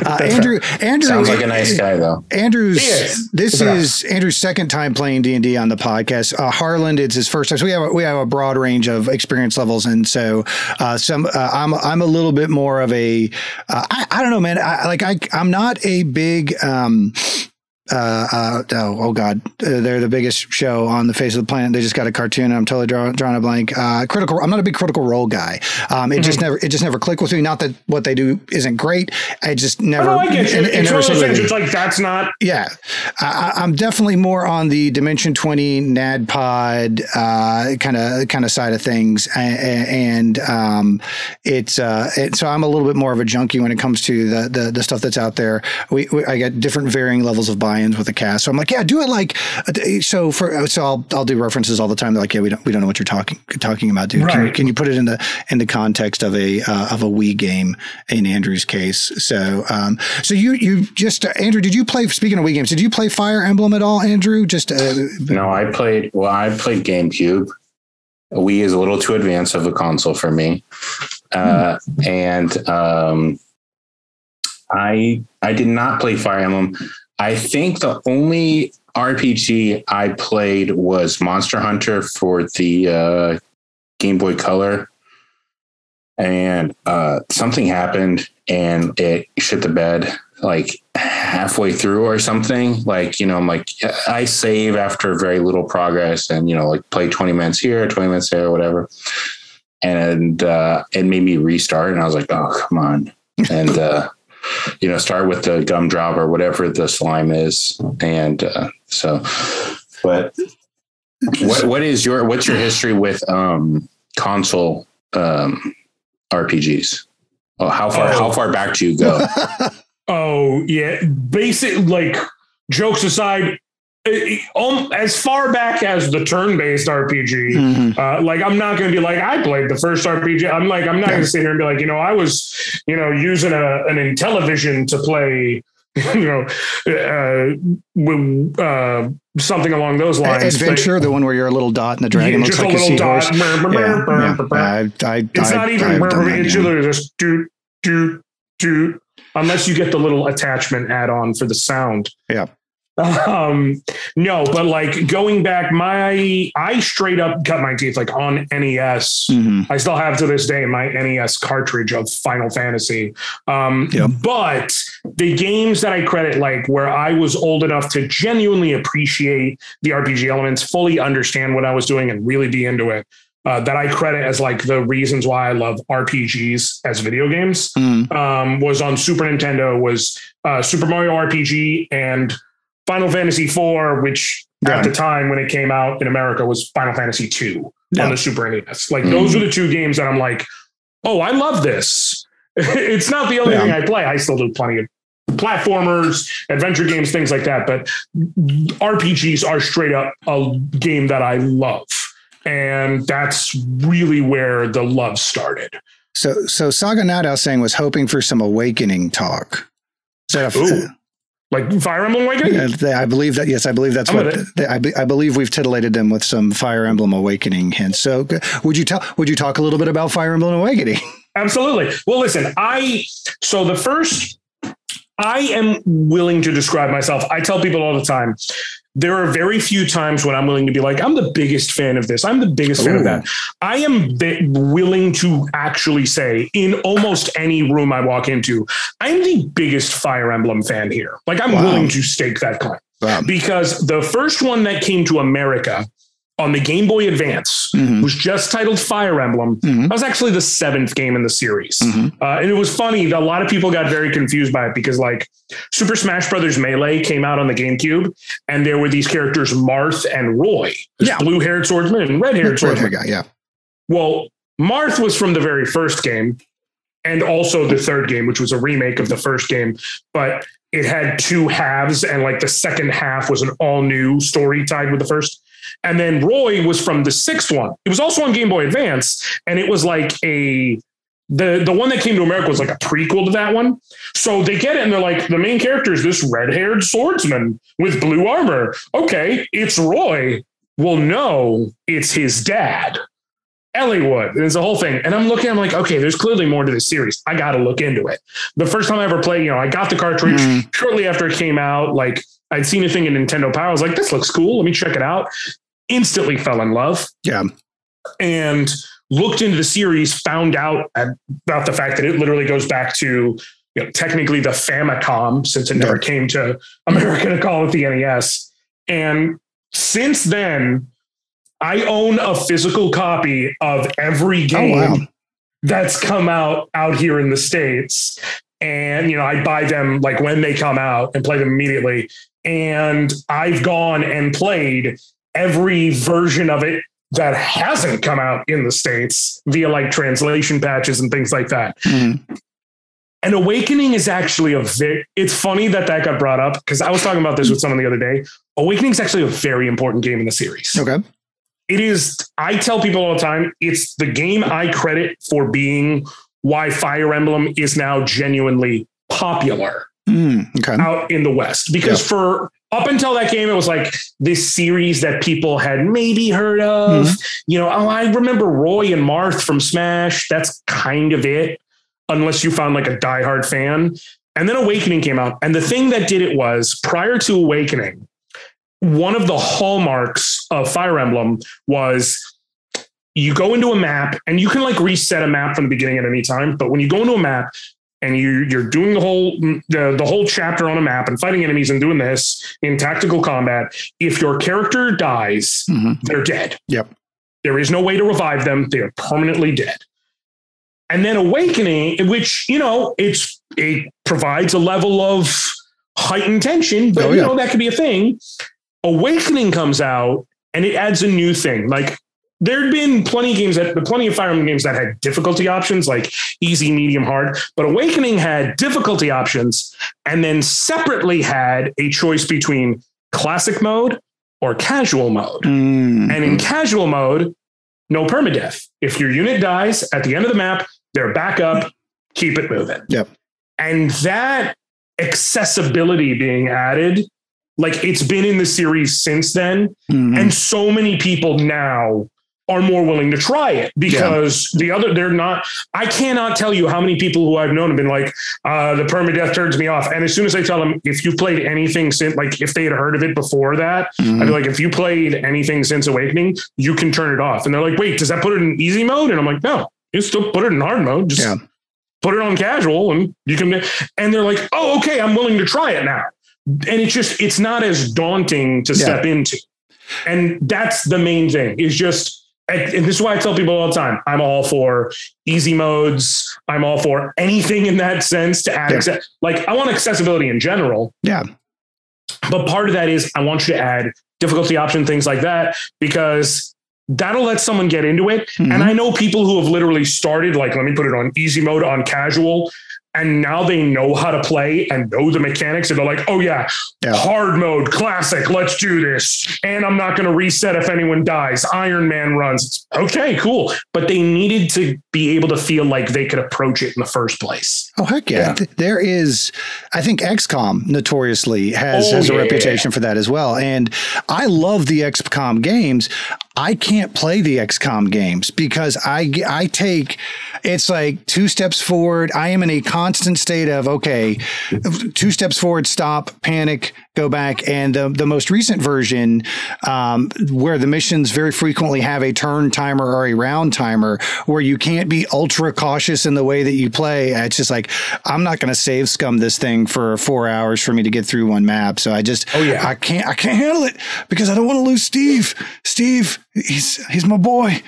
A: uh, Andrew. Andrew
D: sounds like a nice guy, though.
A: Andrew's this is Andrew's second time playing D and D on the podcast. Uh, Harland, it's his first time. So we have a, we have a broad range of experience levels, and so uh, some uh, I'm I'm a little bit more of a uh, I, I don't know, man. I, like I I'm not a big. Um, uh, uh, oh, oh God, uh, they're the biggest show on the face of the planet. They just got a cartoon. And I'm totally draw, drawing a blank. Uh, critical. I'm not a big Critical Role guy. Um, it mm-hmm. just never, it just never clicked with me. Not that what they do isn't great. I just never.
B: Oh, I get you. And, it's, it's like that's not.
A: Yeah, I, am definitely more on the Dimension 20 NADDPOD kind of kind of side of things, and, and um, it's uh, it, so I'm a little bit more of a junkie when it comes to the the, the stuff that's out there. We, we I get different varying levels of buy with a cast. So I'm like, yeah, do it like so for so I'll I'll do references all the time. They're like, yeah, we don't we don't know what you're talking talking about, dude. Right. Can, you, can you put it in the in the context of a uh, of a Wii game in Andrew's case? So um so you you just uh, Andrew, did you play? Speaking of Wii games, did you play Fire Emblem at all, Andrew? Just uh,
D: no, I played. Well, I played GameCube. Wii is a little too advanced of a console for me, uh, hmm. and um, I I did not play Fire Emblem. I think the only RPG I played was Monster Hunter for the uh, Game Boy Color. And uh, something happened and it shit the bed like halfway through or something. Like, you know, I'm like, I save after very little progress and, you know, like play 20 minutes here, 20 minutes there, whatever. And uh, it made me restart. And I was like, oh, come on. And, uh, you know, start with the gumdrop or whatever the slime is. And uh, so, but what, what is your, what's your history with um, console um, RPGs? Oh, how far, oh. how far back do you go?
B: oh yeah. Basic, like jokes aside, as far back as the turn-based RPG, mm-hmm. uh, like I'm not going to be like I played the first RPG. I'm like I'm not going to sit here and be like you know I was you know using a an Intellivision to play you know uh, uh, something along those lines.
A: Adventure, but, the one where you're a little dot and the dragon yeah, looks like a, a seahorse. Yeah,
B: yeah. I, I, it's I, not even. It's literally just do do do unless you get the little attachment add-on for the sound.
A: Yeah.
B: Um, no, but like going back, my I straight up cut my teeth like on NES. Mm-hmm. I still have to this day my NES cartridge of Final Fantasy. Um, but the games that I credit like where I was old enough to genuinely appreciate the RPG elements, fully understand what I was doing, and really be into it. Uh, that I credit as like the reasons why I love RPGs as video games mm. um, was on Super Nintendo was uh, Super Mario RPG and Final Fantasy IV, which yeah. at the time when it came out in America was Final Fantasy II yeah. on the Super NES. Like mm. those are the two games that I'm like, oh, I love this. it's not the only yeah. thing I play. I still do plenty of platformers, adventure games, things like that. But RPGs are straight up a game that I love. And that's really where the love started.
A: So, so Saga Nada saying was hoping for some awakening talk. Is that a,
B: Ooh like Fire Emblem Awakening.
A: I believe that. Yes, I believe that's I'm what I, I, believe. We've titillated them with some Fire Emblem Awakening hints. So, would you tell? Would you talk a little bit about Fire Emblem Awakening?
B: Absolutely. Well, listen, I so the first I am willing to describe myself. I tell people all the time there are very few times when I'm willing to be like, I'm the biggest fan of this. I'm the biggest Ooh. fan of that. I am willing to actually say in almost any room I walk into, I'm the biggest Fire Emblem fan here. Like I'm wow. willing to stake that claim. Wow. Because the first one that came to America on the Game Boy Advance mm-hmm. was just titled Fire Emblem. Mm-hmm. That was actually the seventh game in the series. Mm-hmm. Uh, and it was funny that a lot of people got very confused by it because like Super Smash Brothers Melee came out on the GameCube and there were these characters Marth and Roy, yeah. blue haired swordsman and red haired swordsman.
A: Guy, yeah.
B: Well, Marth was from the very first game and also the third game, which was a remake of the first game. But it had two halves, and like the second half was an all new story tied with the first. And then Roy was from the sixth one. It was also on Game Boy Advance, and it was like a the the one that came to America was like a prequel to that one. So they get it and they're like, the main character is this red-haired swordsman with blue armor. Okay, it's Roy. Well, no, it's his dad. Eliwood. There's a whole thing. And I'm looking, I'm like, okay, there's clearly more to this series. I got to look into it. The first time I ever played, you know, I got the cartridge mm. shortly after it came out. Like I'd seen a thing in Nintendo Power. I was like, this looks cool. Let me check it out. Instantly fell in love.
A: Yeah.
B: And looked into the series, found out about the fact that it literally goes back to you know, technically the Famicom, since it never came to America to call it the NES. And since then, I own a physical copy of every oh, game oh, wow. that's come out out here in the States. And, you know, I buy them like when they come out and play them immediately. And I've gone and played every version of it that hasn't come out in the States via like translation patches and things like that. Mm-hmm. And Awakening is actually a very, it's funny that that got brought up because I was talking about this with someone the other day. Awakening is actually a very important game in the series.
A: Okay.
B: It is, I tell people all the time, it's the game I credit for being why Fire Emblem is now genuinely popular mm, okay. out in the West. Because yeah. for up until that game, it was like this series that people had maybe heard of. Mm-hmm. You know, oh, I remember Roy and Marth from Smash. That's kind of it unless you found like a diehard fan. And then Awakening came out. And the thing that did it was prior to Awakening, one of the hallmarks of Fire Emblem was you go into a map and you can like reset a map from the beginning at any time. But when you go into a map and you, you're doing the whole the, the whole chapter on a map and fighting enemies and doing this in tactical combat, if your character dies, mm-hmm. they're dead.
A: Yep.
B: There is no way to revive them. They are permanently dead and then awakening which you know it's it provides a level of heightened tension but oh, yeah. you know that could be a thing awakening comes out and it adds a new thing like there'd been plenty of games that plenty of Fire Emblem games that had difficulty options like easy, medium, hard. But Awakening had difficulty options and then separately had a choice between classic mode or casual mode. Mm-hmm. And in casual mode, no permadeath. If your unit dies at the end of the map, they're back up, keep it moving.
A: Yep.
B: And that accessibility being added, like it's been in the series since then. Mm-hmm. And so many people now are more willing to try it because yeah. the other they're not i cannot tell you how many people who i've known have been like uh, the permadeath turns me off and as soon as i tell them if you've played anything since like if they had heard of it before that mm-hmm. i'd be like if you played anything since awakening you can turn it off and they're like wait does that put it in easy mode and i'm like no you still put it in hard mode. Just yeah. put it on casual and you can, and they're like, oh, okay, I'm willing to try it now. And it's just, it's not as daunting to yeah. step into. And that's the main thing is just, and this is why I tell people all the time, I'm all for easy modes. I'm all for anything in that sense to add, yeah. like I want accessibility in general.
A: Yeah.
B: But part of that is I want you to add difficulty option, things like that, because that'll let someone get into it. Mm-hmm. And I know people who have literally started, like, let me put it on easy mode, on casual, and now they know how to play and know the mechanics and they're like oh yeah, yeah. hard mode classic let's do this. And i'm not going to reset if anyone dies. Iron man runs. Okay cool. But they needed to be able to feel like they could approach it in the first place.
A: Oh heck yeah, yeah. there is i think xcom notoriously has, oh, has a yeah, reputation for that as well. And i love the xcom games I can't play the XCOM games because I I take it's like two steps forward. I am in a constant state of okay, two steps forward, stop, panic, go back. And the, the most recent version, um, where the missions very frequently have a turn timer or a round timer, where you can't be ultra cautious in the way that you play. It's just like, I'm not going to save scum this thing for four hours for me to get through one map. So I just, oh yeah, I can't, I can't handle it because I don't want to lose Steve. Steve, he's, he's my boy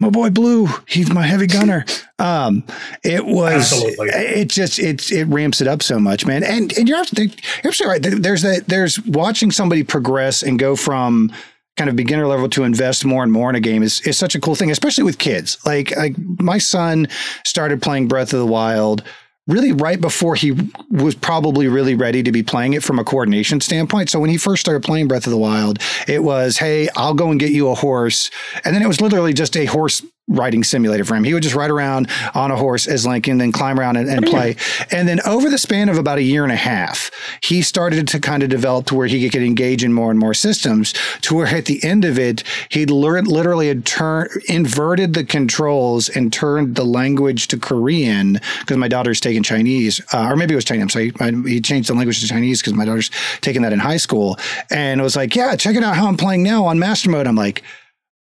A: my boy Blue, he's my heavy gunner. Um, it was, Absolutely. it just, it, it ramps it up so much, man. And, and you're, you're absolutely right. There's that, there's watching somebody progress and go from kind of beginner level to invest more and more in a game is, is such a cool thing, especially with kids. Like, like my son started playing Breath of the Wild really right before he was probably really ready to be playing it from a coordination standpoint. So when he first started playing Breath of the Wild, it was, hey, I'll go and get you a horse. And then it was literally just a horse riding simulator for him. He would just ride around on a horse as and then climb around and, and play. And then over the span of about a year and a half, he started to kind of develop to where he could engage in more and more systems to where at the end of it, he literally had turned, inverted the controls and turned the language to Korean because my daughter's taking Chinese, uh, or maybe it was Chinese. I'm sorry. He changed the language to Chinese because my daughter's taking that in high school. And it was like, yeah, check it out how I'm playing now on master mode. I'm like,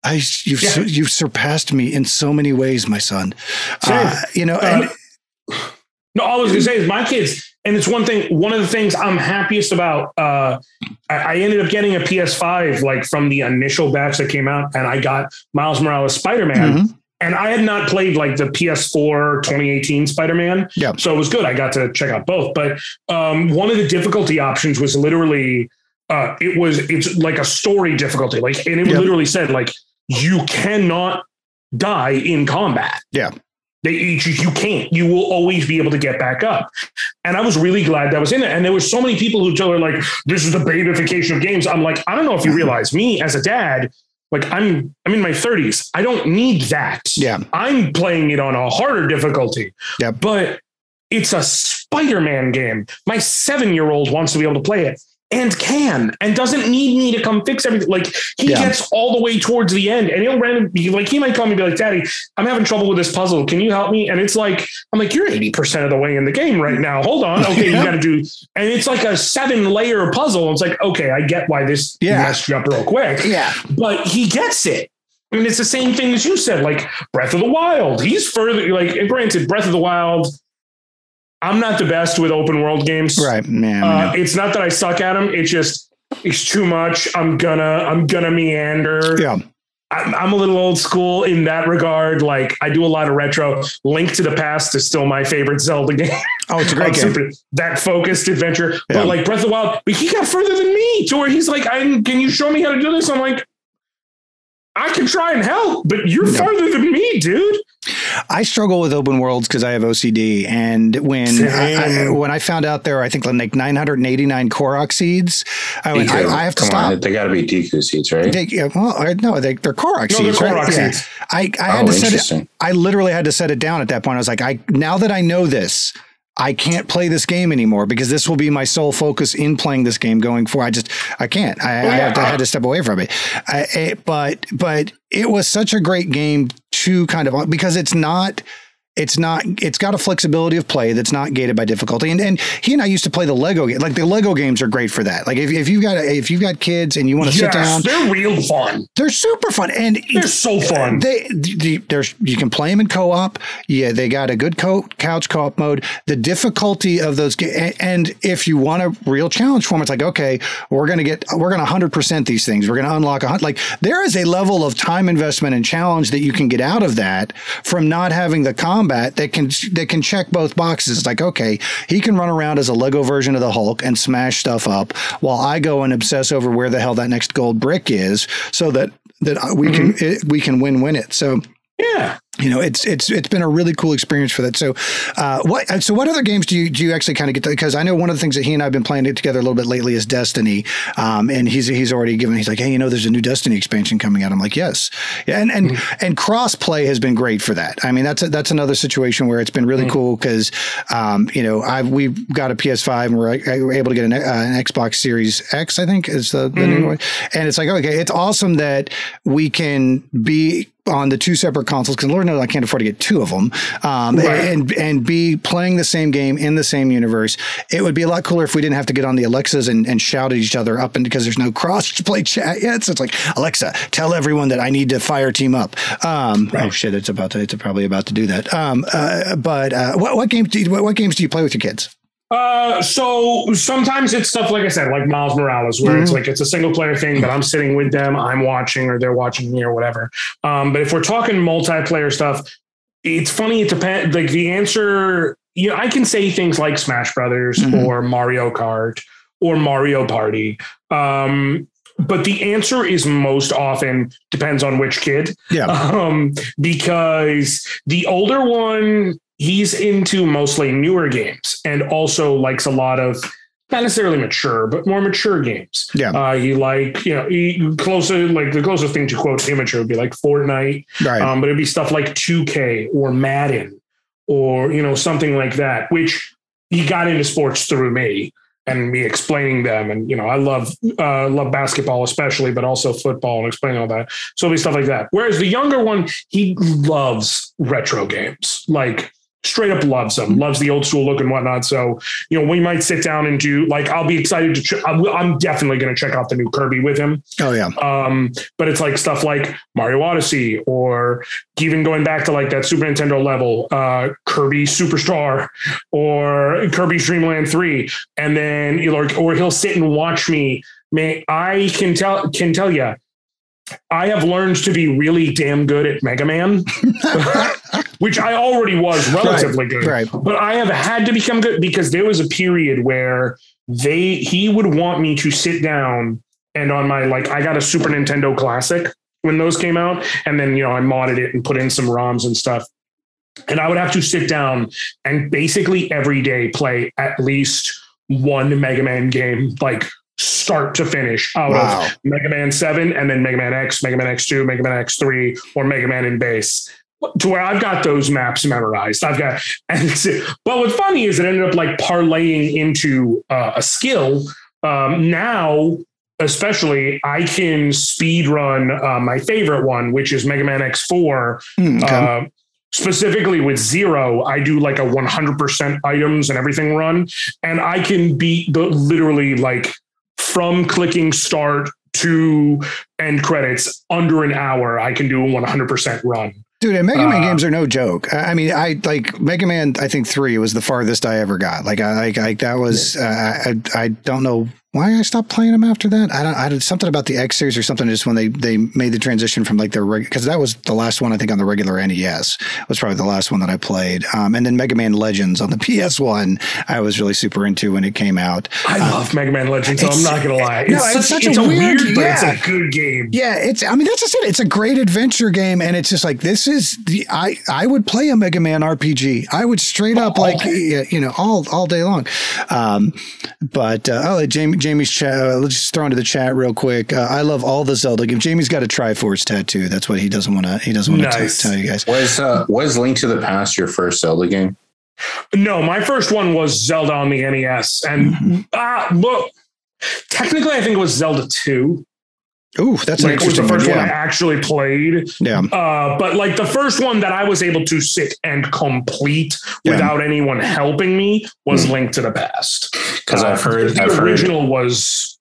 A: I you've yeah. you've surpassed me in so many ways, my son. Uh, you know, uh,
B: No, all I was gonna say is my kids, and it's one thing. One of the things I'm happiest about. Uh, I, I ended up getting a PS5 like from the initial batch that came out, and I got Miles Morales Spider Man. Mm-hmm. And I had not played like the PS4 2018 Spider Man,
A: yeah.
B: so it was good. I got to check out both. But um, one of the difficulty options was literally uh, it was it's like a story difficulty, like, and it yep. literally said like you cannot die in combat.
A: Yeah.
B: They, you can't. You will always be able to get back up. And I was really glad that was in it. And there were so many people who are like, "This is the babification of games." I'm like, I don't know if you mm-hmm. realize, me as a dad, like I'm, I'm in my 30s. I don't need that.
A: Yeah,
B: I'm playing it on a harder difficulty.
A: Yeah,
B: but it's a Spider-Man game. My seven-year-old wants to be able to play it and can and doesn't need me to come fix everything. Like he yeah. gets all the way towards the end and he'll randomly like he might call me and be like, Daddy, I'm having trouble with this puzzle. Can you help me? And it's like, I'm like, you're 80% of the way in the game right now. Hold on. Okay, yeah. you gotta do and it's like a seven layer puzzle. It's like, okay, I get why this
A: yeah.
B: messed you up real quick.
A: Yeah.
B: But he gets it. I mean, it's the same thing as you said, like Breath of the Wild. He's further like granted, Breath of the Wild I'm not the best with open world games.
A: Right, man.
B: Uh, it's not that I suck at them. It's just it's too much. I'm gonna I'm gonna meander.
A: Yeah.
B: I'm, a little old school in that regard. Like I do a lot of retro. Link to the Past is still my favorite Zelda game.
A: Oh, it's a great game. Super,
B: that focused adventure. Yeah. But like Breath of the Wild, but he got further than me to where he's like, I can you show me how to do this? I'm like, I can try and help, but you're no. farther than me, dude.
A: I struggle with open worlds because I have OCD, and when I, I, when I found out there, I think like 989 Korok seeds, I, went, I, I have to Come stop.
D: On, they got to be Deku seeds, right?
A: They, yeah, well, no, they, are Korok no, seeds,
B: they're
A: Korok
B: right? Seeds.
A: Yeah. I, I had oh, to set it. I literally had to set it down at that point. I was like, I now that I know this, I can't play this game anymore because this will be my sole focus in playing this game going forward. I just I can't. I, yeah. I, to, I had to step away from it. I, but but it was such a great game to kind of because it's not it's not it's got a flexibility of play that's not gated by difficulty. And and he and I used to play the Lego game like the Lego games are great for that. Like if, if you've got if you've got kids and you want to yes, sit down
B: they're real fun.
A: They're super fun. And
B: they're so fun.
A: They, they there's you can play them in co-op. Yeah they got a good co- couch co-op mode. The difficulty of those and, and if you want a real challenge for them it's like okay we're gonna get we're gonna 100% these things. We're gonna unlock a like there is a level of time investment and challenge that you can get out of that from not having the combat combat that can that can check both boxes. It's like, okay, he can run around as a Lego version of the Hulk and smash stuff up, while I go and obsess over where the hell that next gold brick is, so that that we mm-hmm. can it, we can win win it. So
B: yeah,
A: you know, it's it's it's been a really cool experience for that. So, uh, what so what other games do you do you actually kind of get? Because I know one of the things that he and I've been playing it together a little bit lately is Destiny, um, and he's he's already given. He's like, hey, you know, there's a new Destiny expansion coming out. I'm like, yes, yeah, and and mm-hmm. and cross play has been great for that. I mean, that's a, that's another situation where it's been really mm-hmm. cool because, um, you know, I've we've got a PS5 and we're, we're able to get an, uh, an, Xbox Series X, I think is the, the mm-hmm. new one, and it's like, okay, it's awesome that we can be on the two separate consoles because Lord knows I can't afford to get two of them, um, right. and and be playing the same game in the same universe. It would be a lot cooler if we didn't have to get on the Alexas and, and shout at each other up and because there's no cross play chat yet. So it's like Alexa, tell everyone that I need to fire team up. Um, right. Oh shit, it's about to it's probably about to do that. Um, uh, but uh, what what games do you, what, what games do you play with your kids?
B: Uh, so sometimes it's stuff like I said, like Miles Morales, where mm-hmm. it's like it's a single player thing, but I'm sitting with them, I'm watching, or they're watching me, or whatever. Um, but if we're talking multiplayer stuff, it's funny. It depends. Like the answer, you know, I can say things like Smash Brothers mm-hmm. or Mario Kart or Mario Party. Um, but the answer is most often depends on which kid.
A: Yeah.
B: Um, because the older one he's into mostly newer games and also likes a lot of not necessarily mature, but more mature games.
A: Yeah.
B: Uh, he like, you know, he closer, like the closest thing to quote immature would be like Fortnite.
A: Right.
B: Um, but it'd be stuff like 2K or Madden or, you know, something like that, which he got into sports through me and me explaining them. And, you know, I love, uh, love basketball, especially, but also football and explaining all that. So it'll be stuff like that. Whereas the younger one, he loves retro games. Like, straight up loves them, loves the old school look and whatnot. So, you know, we might sit down and do like, I'll be excited to, ch- I'm definitely going to check out the new Kirby with him.
A: Oh, yeah.
B: Um, but it's like stuff like Mario Odyssey or even going back to like that Super Nintendo level, uh, Kirby Superstar or Kirby Dreamland 3. And then, you know, or, or he'll sit and watch me. Man, I can tell, can tell you, I have learned to be really damn good at Mega Man, which I already was relatively
A: right,
B: good.
A: Right.
B: But I have had to become good because there was a period where they he would want me to sit down and on my like I got a Super Nintendo Classic when those came out, and then you know I modded it and put in some ROMs and stuff. And I would have to sit down and basically every day play at least one Mega Man game, like start to finish out wow. of Mega Man 7 and then Mega Man X, Mega Man X2, Mega Man X3, or Mega Man and Bass. To where I've got those maps memorized. I've got, and but what's funny is it ended up like parlaying into uh, a skill. Um, now, especially, I can speed run uh, my favorite one, which is Mega Man X4. Mm, okay. uh, specifically with zero i do like a 100% items and everything run and i can beat the literally like from clicking start to end credits under an hour, I can do a 100% run.
A: Dude, and Mega Man uh, games are no joke. I mean, I like Mega Man. I think three was the farthest I ever got. Like, I like, I, that was. Uh, I I don't know why I stopped playing them after that. I don't. I did something about the X series or something. Just when they they made the transition from like their because that was the last one I think on the regular NES was probably the last one that I played. Um, and then Mega Man Legends on the PS One I was really super into when it came out.
B: I uh, love Mega Man Legends. So I'm not gonna lie. It's, no, such, it's such it's a, a weird, weird yeah. but it's a good game.
A: Yeah, it's. I mean, that's just it. It's a great adventure game, and it's just like this is the I I would play a Mega Man RPG. I would straight up oh. like you know all all day long. Um, but uh, oh, Jamie Jamie's chat let's just throw into the chat real quick. Uh, I love all the Zelda games. Jamie's got a Triforce tattoo. That's what he doesn't want to. He doesn't want to tell you guys.
D: Was uh, was Link to the Past your first Zelda game?
B: No, my first one was Zelda on the NES, and mm-hmm. uh, well, technically, I think it was Zelda two.
A: Ooh, that's
B: like,
A: was
B: the first
A: one,
B: yeah. one I actually played.
A: Yeah.
B: Uh, but like the first one that I was able to sit and complete yeah. without anyone helping me was mm. Link to the Past.
D: Because uh, I've heard
B: the
D: I've
B: original
D: heard.
B: was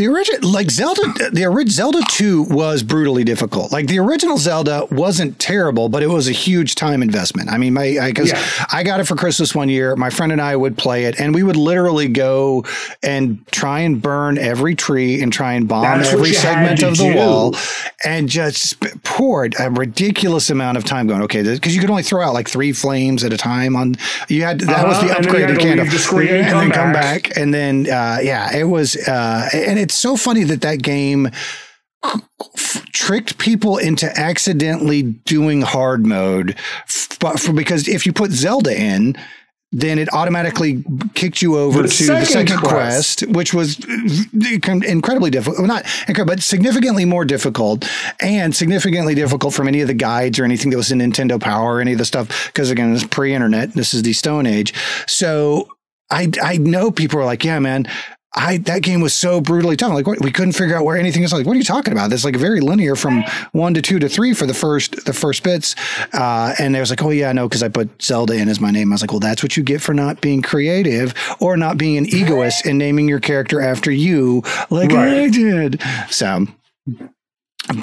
A: the original, like Zelda, the original Zelda 2 was brutally difficult. Like the original Zelda wasn't terrible, but it was a huge time investment. I mean, my, I, cause yeah. I got it for Christmas one year. My friend and I would play it and we would literally go and try and burn every tree and try and bomb That's every segment of the do. wall and just poured a ridiculous amount of time going, okay, cause you could only throw out like three flames at a time on, you had, that uh-huh. was the upgraded candle.
B: The
A: and, then come back. And then, uh, yeah, it was, uh, and it it's so funny that that game tricked people into accidentally doing hard mode but for, because if you put Zelda in then it automatically kicked you over the to second the second quest. quest. which was incredibly difficult. Well, not incredible, but significantly more difficult and significantly difficult from any of the guides or anything that was in Nintendo Power or any of the stuff. Because again, it's pre internet. This is the Stone Age. So I, I know people are like, yeah, man, I that game was so brutally tough. Like what, we couldn't figure out where anything is. Like, what are you talking about? It's like very linear from one to two to three for the first the first bits. Uh, and they was like, oh yeah, I know because I put Zelda in as my name. I was like, well, that's what you get for not being creative or not being an egoist and naming your character after you, like right. I did. So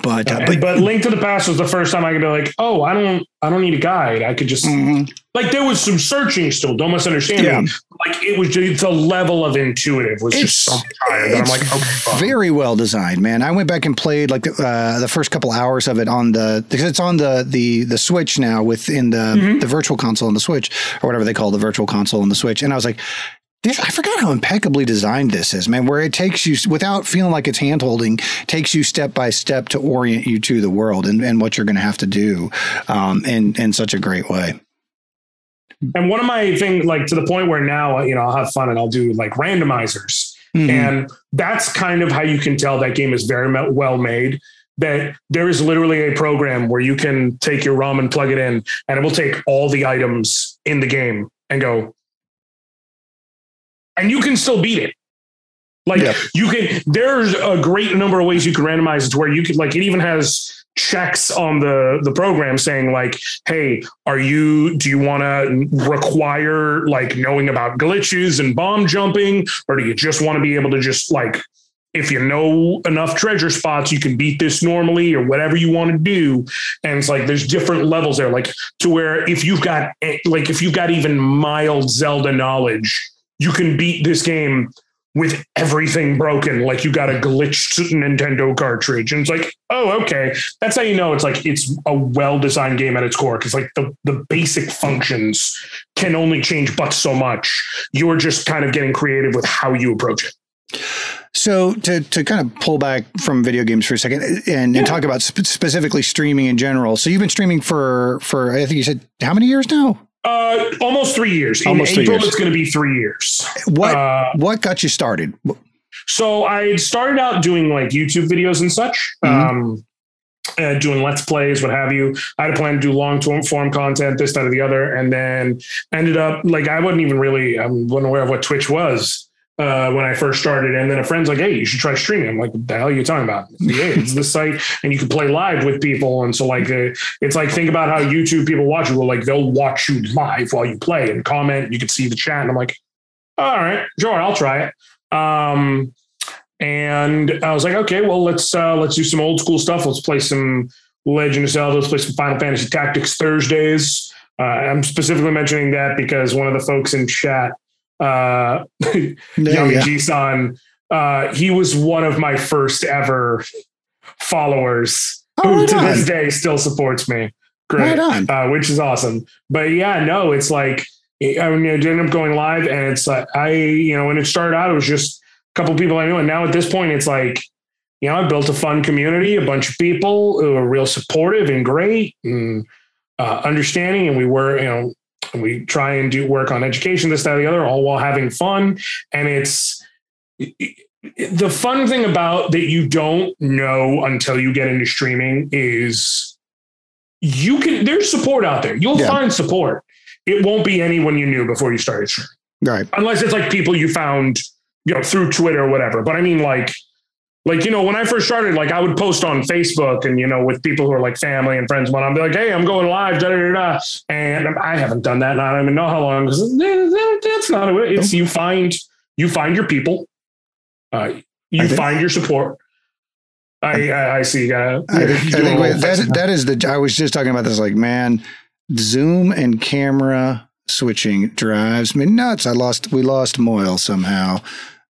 A: but, uh,
B: but but Link to the Past was the first time I could be like, oh, I don't I don't need a guide. I could just mm-hmm. like there was some searching still. Don't misunderstand yeah. me. Like it was just the level of intuitive was it's, just so. I'm like, okay,
A: very well designed, man. I went back and played like the, uh, the first couple hours of it on the because it's on the the the Switch now within the mm-hmm. the Virtual Console on the Switch or whatever they call the Virtual Console on the Switch, and I was like, this, I forgot how impeccably designed this is, man. Where it takes you without feeling like it's hand holding, takes you step by step to orient you to the world and, and what you're going to have to do, um, in in such a great way.
B: And one of my things, like to the point where now, you know, I'll have fun and I'll do like randomizers, mm-hmm. and that's kind of how you can tell that game is very well made. That there is literally a program where you can take your ROM and plug it in, and it will take all the items in the game and go, and you can still beat it. Like yeah. you can, there's a great number of ways you can randomize it to where you could like it even has checks on the the program saying like hey are you do you want to require like knowing about glitches and bomb jumping or do you just want to be able to just like if you know enough treasure spots you can beat this normally or whatever you want to do and it's like there's different levels there like to where if you've got eh, like if you've got even mild zelda knowledge you can beat this game with everything broken, like you got a glitched Nintendo cartridge. And it's like, oh, okay. That's how you know it's like it's a well-designed game at its core. Cause like the, the basic functions can only change but so much. You're just kind of getting creative with how you approach it.
A: So to, to kind of pull back from video games for a second and, yeah. and talk about sp- specifically streaming in general. So you've been streaming for, for, I think you said how many years now?
B: Uh, almost three years. Almost In April, years. it's going to be three years.
A: What uh, What got you started?
B: So I started out doing like YouTube videos and such. Mm-hmm. Um, uh, doing let's plays, what have you. I had a plan to do long form content, this, that, or the other, and then ended up like I wasn't even really I wasn't aware of what Twitch was uh, when I first started. And then a friend's like, hey, you should try streaming. I'm like, what the hell are you talking about? yeah, it's the site and you can play live with people. And so like, uh, it's like, think about how YouTube people watch you. Well, like they'll watch you live while you play and comment. You can see the chat. And I'm like, all right, sure, I'll try it. Um, and I was like, okay, well, let's uh, let's do some old school stuff. Let's play some Legend of Zelda. Let's play some Final Fantasy Tactics Thursdays. Uh, I'm specifically mentioning that because one of the folks in chat uh, Young Ji-san, uh, he was one of my first ever followers oh, who right to on. this day still supports me. Great, right uh, which is awesome. But yeah, no, it's like I mean, it ended up going live, and it's like I, you know, when it started out, it was just a couple people I knew, and now at this point, it's like, you know, I built a fun community, a bunch of people who are real supportive and great and uh, understanding, and we were, you know, we try and do work on education, this, that, the other, all while having fun. And it's the fun thing about that you don't know until you get into streaming is you can there's support out there. You'll yeah. find support. It won't be anyone you knew before you started streaming.
A: Right.
B: Unless it's like people you found, you know, through Twitter or whatever. But I mean like like you know when i first started like i would post on facebook and you know with people who are like family and friends when i'm be like hey i'm going live da, da, da, and i haven't done that and i don't even know how long because that's not it it's you find you find your people uh, you find your support I, I, I see. Uh,
A: I, I think wait, that that is the. I was just talking about this. Like, man, Zoom and camera switching drives me nuts. I lost. We lost Moyle somehow.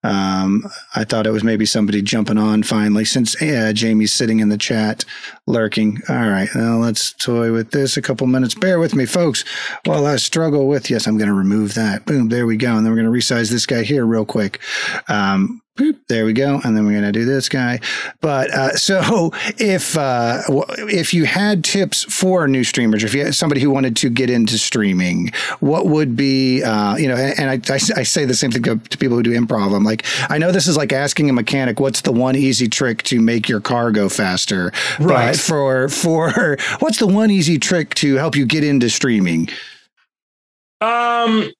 A: Um, I thought it was maybe somebody jumping on finally since uh, Jamie's sitting in the chat lurking. All right, now let's toy with this a couple minutes. Bear with me, folks, while I struggle with. Yes, I'm going to remove that. Boom, there we go. And then we're going to resize this guy here real quick. Um, there we go, and then we're going to do this guy. But uh, so, if uh, if you had tips for new streamers, if you had somebody who wanted to get into streaming, what would be uh, you know? And, I, I, I, say the same thing to, to, people who do improv. I'm like, I know this is like asking a mechanic, what's the one easy trick to make your car go faster? Right. But for for what's the one easy trick to help you get into streaming?
B: Um.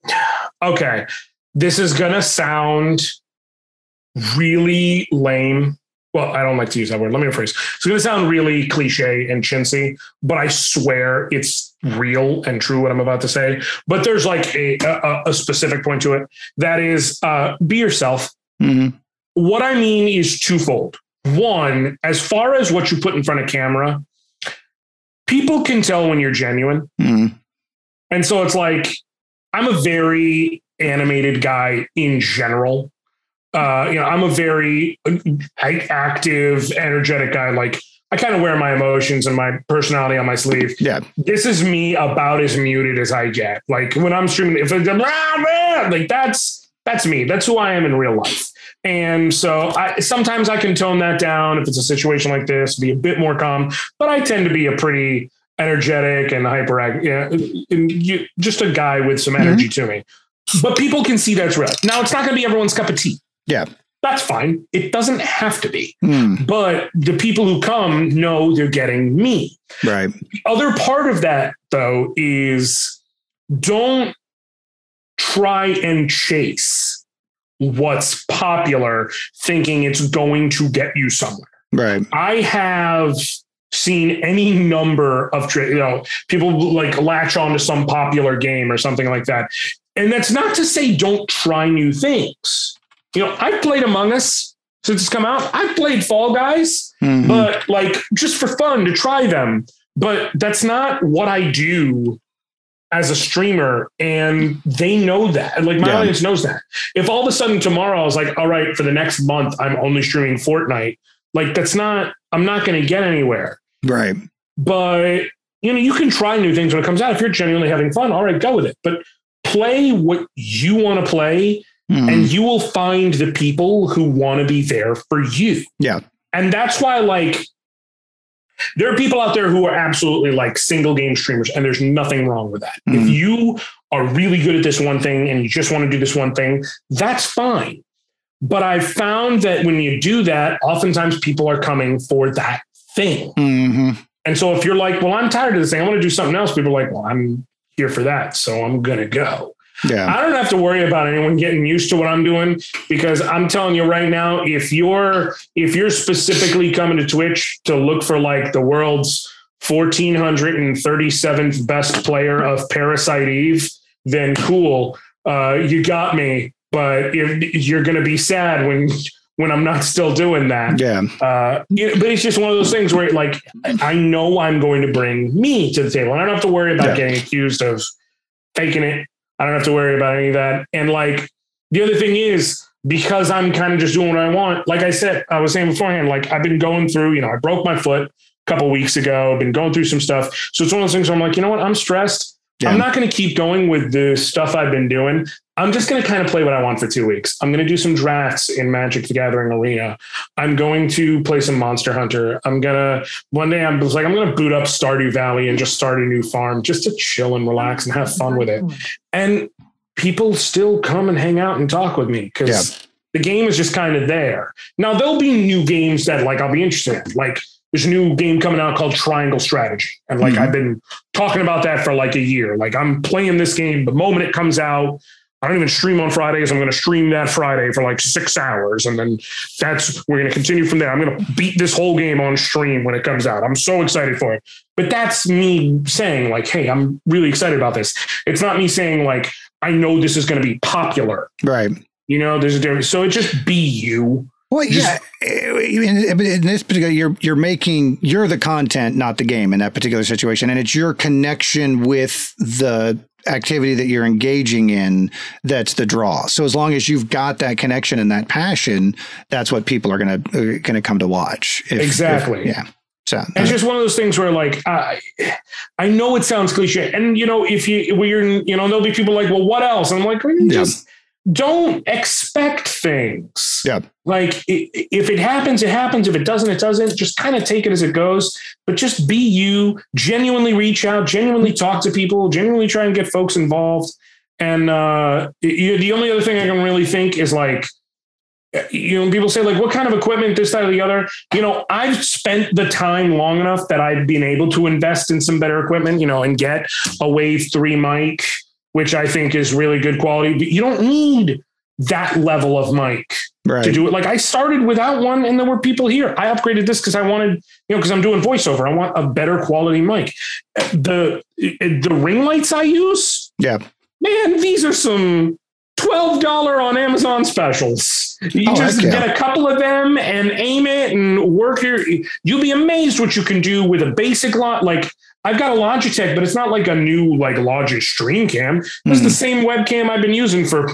B: Okay, this is gonna sound really lame. Well, I don't like to use that word. Let me rephrase. It's going to sound really cliche and chintzy, but I swear it's real and true what I'm about to say. But there's like a, a, a specific point to it. That is, uh, be yourself. Mm-hmm. What I mean is twofold. One, as far as what you put in front of camera, people can tell when you're genuine. Mm-hmm. And so it's like, I'm a very animated guy in general uh, you know, I'm a very active, energetic guy. Like I kind of wear my emotions and my personality on my sleeve.
A: Yeah.
B: This is me about as muted as I get. Like when I'm streaming, if it's like that's that's me. That's who I am in real life. And so I sometimes I can tone that down if it's a situation like this, be a bit more calm, but I tend to be a pretty energetic and hyper yeah, just a guy with some energy mm-hmm. to me. But people can see that's real. Now it's not going to be everyone's cup of tea.
A: Yeah.
B: That's fine. It doesn't have to be. Mm. But the people who come know they're getting me.
A: Right.
B: The other part of that, though, is don't try and chase what's popular thinking it's going to get you somewhere.
A: Right.
B: I have seen any number of you know people like latch on to some popular game or something like that. And that's not to say don't try new things. You know, I've played Among Us since it's come out. I've played Fall Guys, mm-hmm. but like just for fun to try them. But that's not what I do as a streamer and they know that like my yeah. audience knows that if all of a sudden tomorrow i was like all right for the next month i'm only streaming fortnite like that's not i'm not going to get anywhere
A: right
B: but you know you can try new things when it comes out if you're genuinely having fun all right go with it but play what you want to play mm. and you will find the people who want to be there for you
A: yeah
B: and that's why like there are people out there who are absolutely like single game streamers, and there's nothing wrong with that. Mm-hmm. If you are really good at this one thing and you just want to do this one thing, that's fine. But I've found that when you do that, oftentimes people are coming for that thing. Mm-hmm. And so if you're like, well, I'm tired of this thing, I want to do something else, people are like, well, I'm here for that. So I'm going to go. Yeah. I don't have to worry about anyone getting used to what I'm doing because I'm telling you right now, if you're if you're specifically coming to Twitch to look for like the world's 1437th best player of Parasite Eve, then cool. Uh, you got me. But if you're gonna be sad when when I'm not still doing that.
A: Yeah.
B: Uh, but it's just one of those things where like I know I'm going to bring me to the table. I don't have to worry about yeah. getting accused of faking it I don't have to worry about any of that. And like the other thing is, because I'm kind of just doing what I want, like I said, I was saying beforehand, like I've been going through, you know, I broke my foot a couple weeks ago, been going through some stuff. So it's one of those things where I'm like, you know what, I'm stressed. Yeah. I'm not going to keep going with the stuff I've been doing. I'm just going to kind of play what I want for two weeks. I'm going to do some drafts in Magic the Gathering Arena. I'm going to play some Monster Hunter. I'm going to, one day I'm like, I'm going to boot up Stardew Valley and just start a new farm just to chill and relax and have fun with it. And people still come and hang out and talk with me because yeah. the game is just kind of there. Now, there'll be new games that like I'll be interested in. Like, there's a new game coming out called Triangle Strategy. And like mm-hmm. I've been talking about that for like a year. Like I'm playing this game the moment it comes out. I don't even stream on Fridays. I'm going to stream that Friday for like six hours. And then that's, we're going to continue from there. I'm going to beat this whole game on stream when it comes out. I'm so excited for it. But that's me saying, like, hey, I'm really excited about this. It's not me saying, like, I know this is going to be popular.
A: Right.
B: You know, there's a difference. So it just be you.
A: Well, yeah. Eh, in, in, this particular, you're you're making you're the content, not the game, in that particular situation, and it's your connection with the activity that you're engaging in that's the draw. So as long as you've got that connection and that passion, that's what people are gonna are gonna come to watch.
B: If, exactly.
A: If, yeah.
B: So it's uh, just one of those things where, like, I, I know it sounds cliche, and you know, if you, we're, you know, there'll be people like, well, what else? And I'm like, just don't expect things.
A: Yeah.
B: Like if it happens, it happens. If it doesn't, it doesn't. Just kind of take it as it goes. But just be you. Genuinely reach out. Genuinely talk to people. Genuinely try and get folks involved. And uh, the only other thing I can really think is like, you know, people say like, what kind of equipment, this, that, or the other. You know, I've spent the time long enough that I've been able to invest in some better equipment. You know, and get a Wave Three mic which I think is really good quality. But you don't need that level of mic right. to do it. Like I started without one, and there were people here. I upgraded this because I wanted, you know, because I'm doing voiceover. I want a better quality mic. The eh, the ring lights I use,
A: yeah,
B: man, these are some twelve dollar on Amazon specials. You oh, just get a couple of them and aim it and work your. You'll be amazed what you can do with a basic lot like I've got a Logitech, but it's not like a new like Logic Stream Cam. It's mm-hmm. the same webcam I've been using for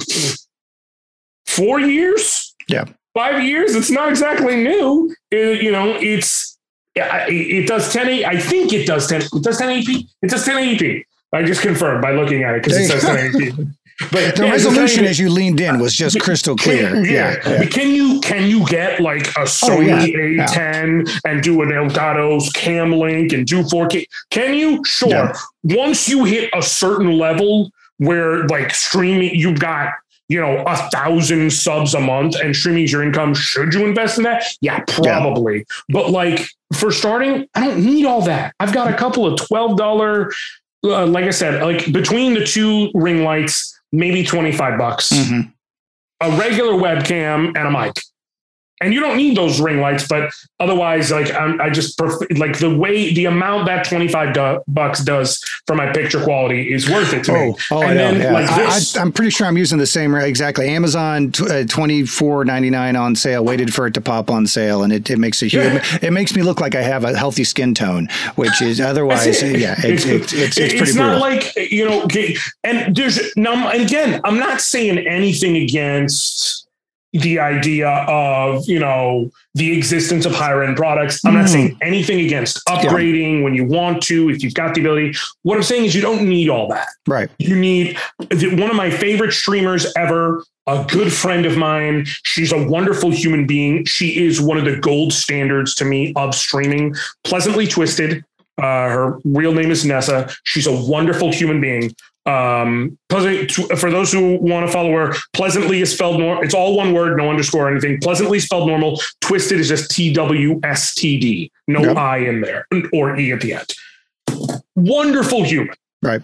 B: four years.
A: Yeah,
B: five years. It's not exactly new. It, you know, it's it does 1080. I think it does 10. It does 1080p. It does 1080p. I just confirmed by looking at it because it says 1080p.
A: But the resolution as you leaned in was just crystal clear.
B: Can, yeah. yeah. Can you can you get like a Sony oh, yeah. A10 yeah. and do an Elgato's cam link and do 4K? Can you? Sure. Once you hit a certain level where like streaming, you've got you know, a thousand subs a month and streaming is your income. Should you invest in that? Yeah, probably. Yeah. But like for starting, I don't need all that. I've got a couple of $12, uh, like I said, like between the two ring lights, maybe 25 bucks, mm-hmm. a regular webcam and a mic. And you don't need those ring lights, but otherwise, like I'm, I just prefer, like the way the amount that twenty five do- bucks does for my picture quality is worth it to
A: oh,
B: me.
A: Oh,
B: and
A: I know. Yeah. Like this, I, am pretty sure I'm using the same exactly. Amazon uh, four ninety nine on sale. Waited for it to pop on sale, and it, it makes a huge. Yeah. It makes me look like I have a healthy skin tone, which is otherwise, it. yeah, it's it's, it's, it's,
B: it's not like you know. And there's now again, I'm not saying anything against the idea of you know the existence of higher end products. I'm not saying mm. anything against upgrading yeah. when you want to if you've got the ability. What i'm saying is you don't need all that.
A: Right.
B: You need one of my favorite streamers ever a good friend of mine she's a wonderful human being. She is one of the gold standards to me of streaming. Pleasantly twisted uh, her real name is Nessa. She's a wonderful human being um for those who want to follow her pleasantly is spelled normal it's all one word no underscore or anything. Pleasantly spelled normal twisted is just t-w-s-t-d no yep. i in there or e at the end. Wonderful human.
A: Right.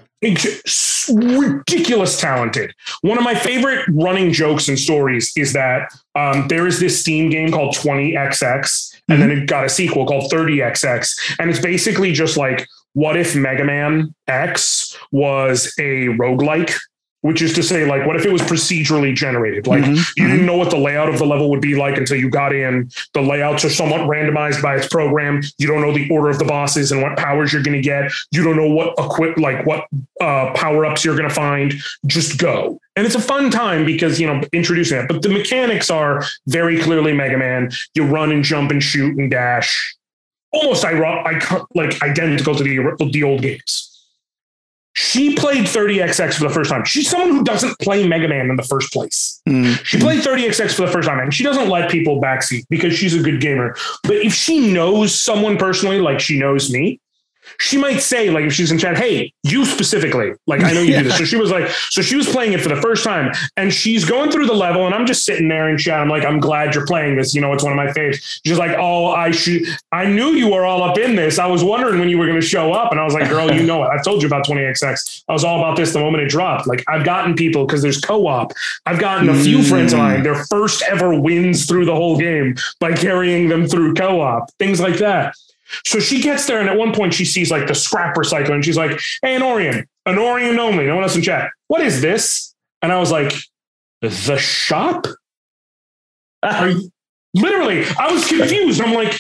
B: Ridiculous talented. One of my favorite running jokes and stories is that um, there is this steam game called 20xx and then mm-hmm. it got a sequel called 30xx and it's basically just like what if Mega Man X was a roguelike? Which is to say, like, what if it was procedurally generated? Like, mm-hmm. you didn't mm-hmm. know what the layout of the level would be like until you got in. The layouts are somewhat randomized by its program. You don't know the order of the bosses and what powers you're going to get. You don't know what equip, like, what uh, power ups you're going to find. Just go. And it's a fun time because, you know, introducing that But the mechanics are very clearly Mega Man. You run and jump and shoot and dash almost like identical to the, the old games. She played 30XX for the first time. She's someone who doesn't play Mega Man in the first place. Mm-hmm. She played 30XX for the first time, and she doesn't let people backseat because she's a good gamer. But if she knows someone personally, like she knows me, she might say, like, if she's in chat, hey, you specifically, like, I know you yeah. do this. So she was like, so she was playing it for the first time and she's going through the level and I'm just sitting there in chat. I'm like, I'm glad you're playing this. You know, it's one of my favorites. She's like, oh, I should, I knew you were all up in this. I was wondering when you were going to show up. And I was like, girl, you know it. I've told you about 20XX. I was all about this the moment it dropped. Like, I've gotten people because there's co op. I've gotten a few mm. friends of mine, their first ever wins through the whole game by carrying them through co op, things like that. So she gets there, and at one point she sees like the scrap recycler, and she's like, "Hey, an Orion, an Orion only. No one else in chat. What is this?" And I was like, "The shop." Literally, I was confused. I'm like,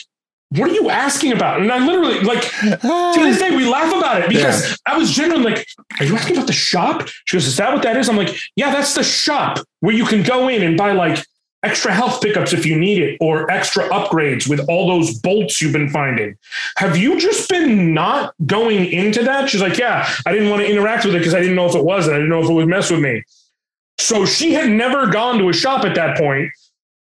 B: "What are you asking about?" And I literally, like, to this day, we laugh about it because yeah. I was genuinely like, "Are you asking about the shop?" She goes, "Is that what that is?" I'm like, "Yeah, that's the shop where you can go in and buy like." Extra health pickups if you need it, or extra upgrades with all those bolts you've been finding. Have you just been not going into that? She's like, Yeah, I didn't want to interact with it because I didn't know if it was, and I didn't know if it would mess with me. So she had never gone to a shop at that point.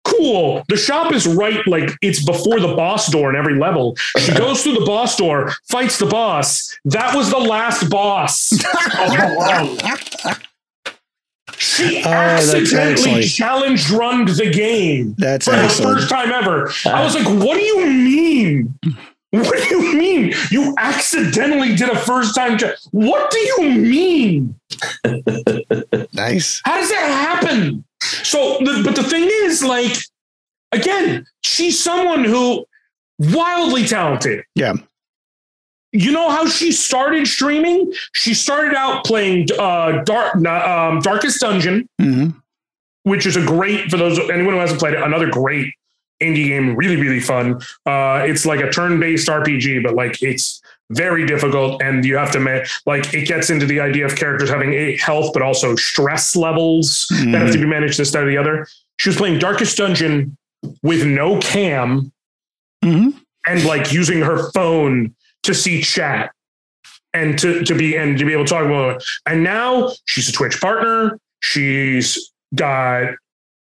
B: Cool. The shop is right, like it's before the boss door in every level. She goes through the boss door, fights the boss. That was the last boss. Oh, She oh, accidentally challenge run the game
A: that's
B: for
A: excellent.
B: the first time ever. I was uh. like, what do you mean? What do you mean? You accidentally did a first time check. What do you mean?
A: nice.
B: How does that happen? So, but the thing is, like, again, she's someone who wildly talented.
A: Yeah
B: you know how she started streaming? She started out playing uh, Dark, um, Darkest Dungeon, mm-hmm. which is a great for those anyone who hasn't played it. Another great indie game, really really fun. Uh, it's like a turn-based RPG, but like it's very difficult, and you have to make like it gets into the idea of characters having a health, but also stress levels mm-hmm. that have to be managed this side or the other. She was playing Darkest Dungeon with no cam. Mm-hmm. And like using her phone to see chat and to, to be and to be able to talk about it. And now she's a Twitch partner. She's got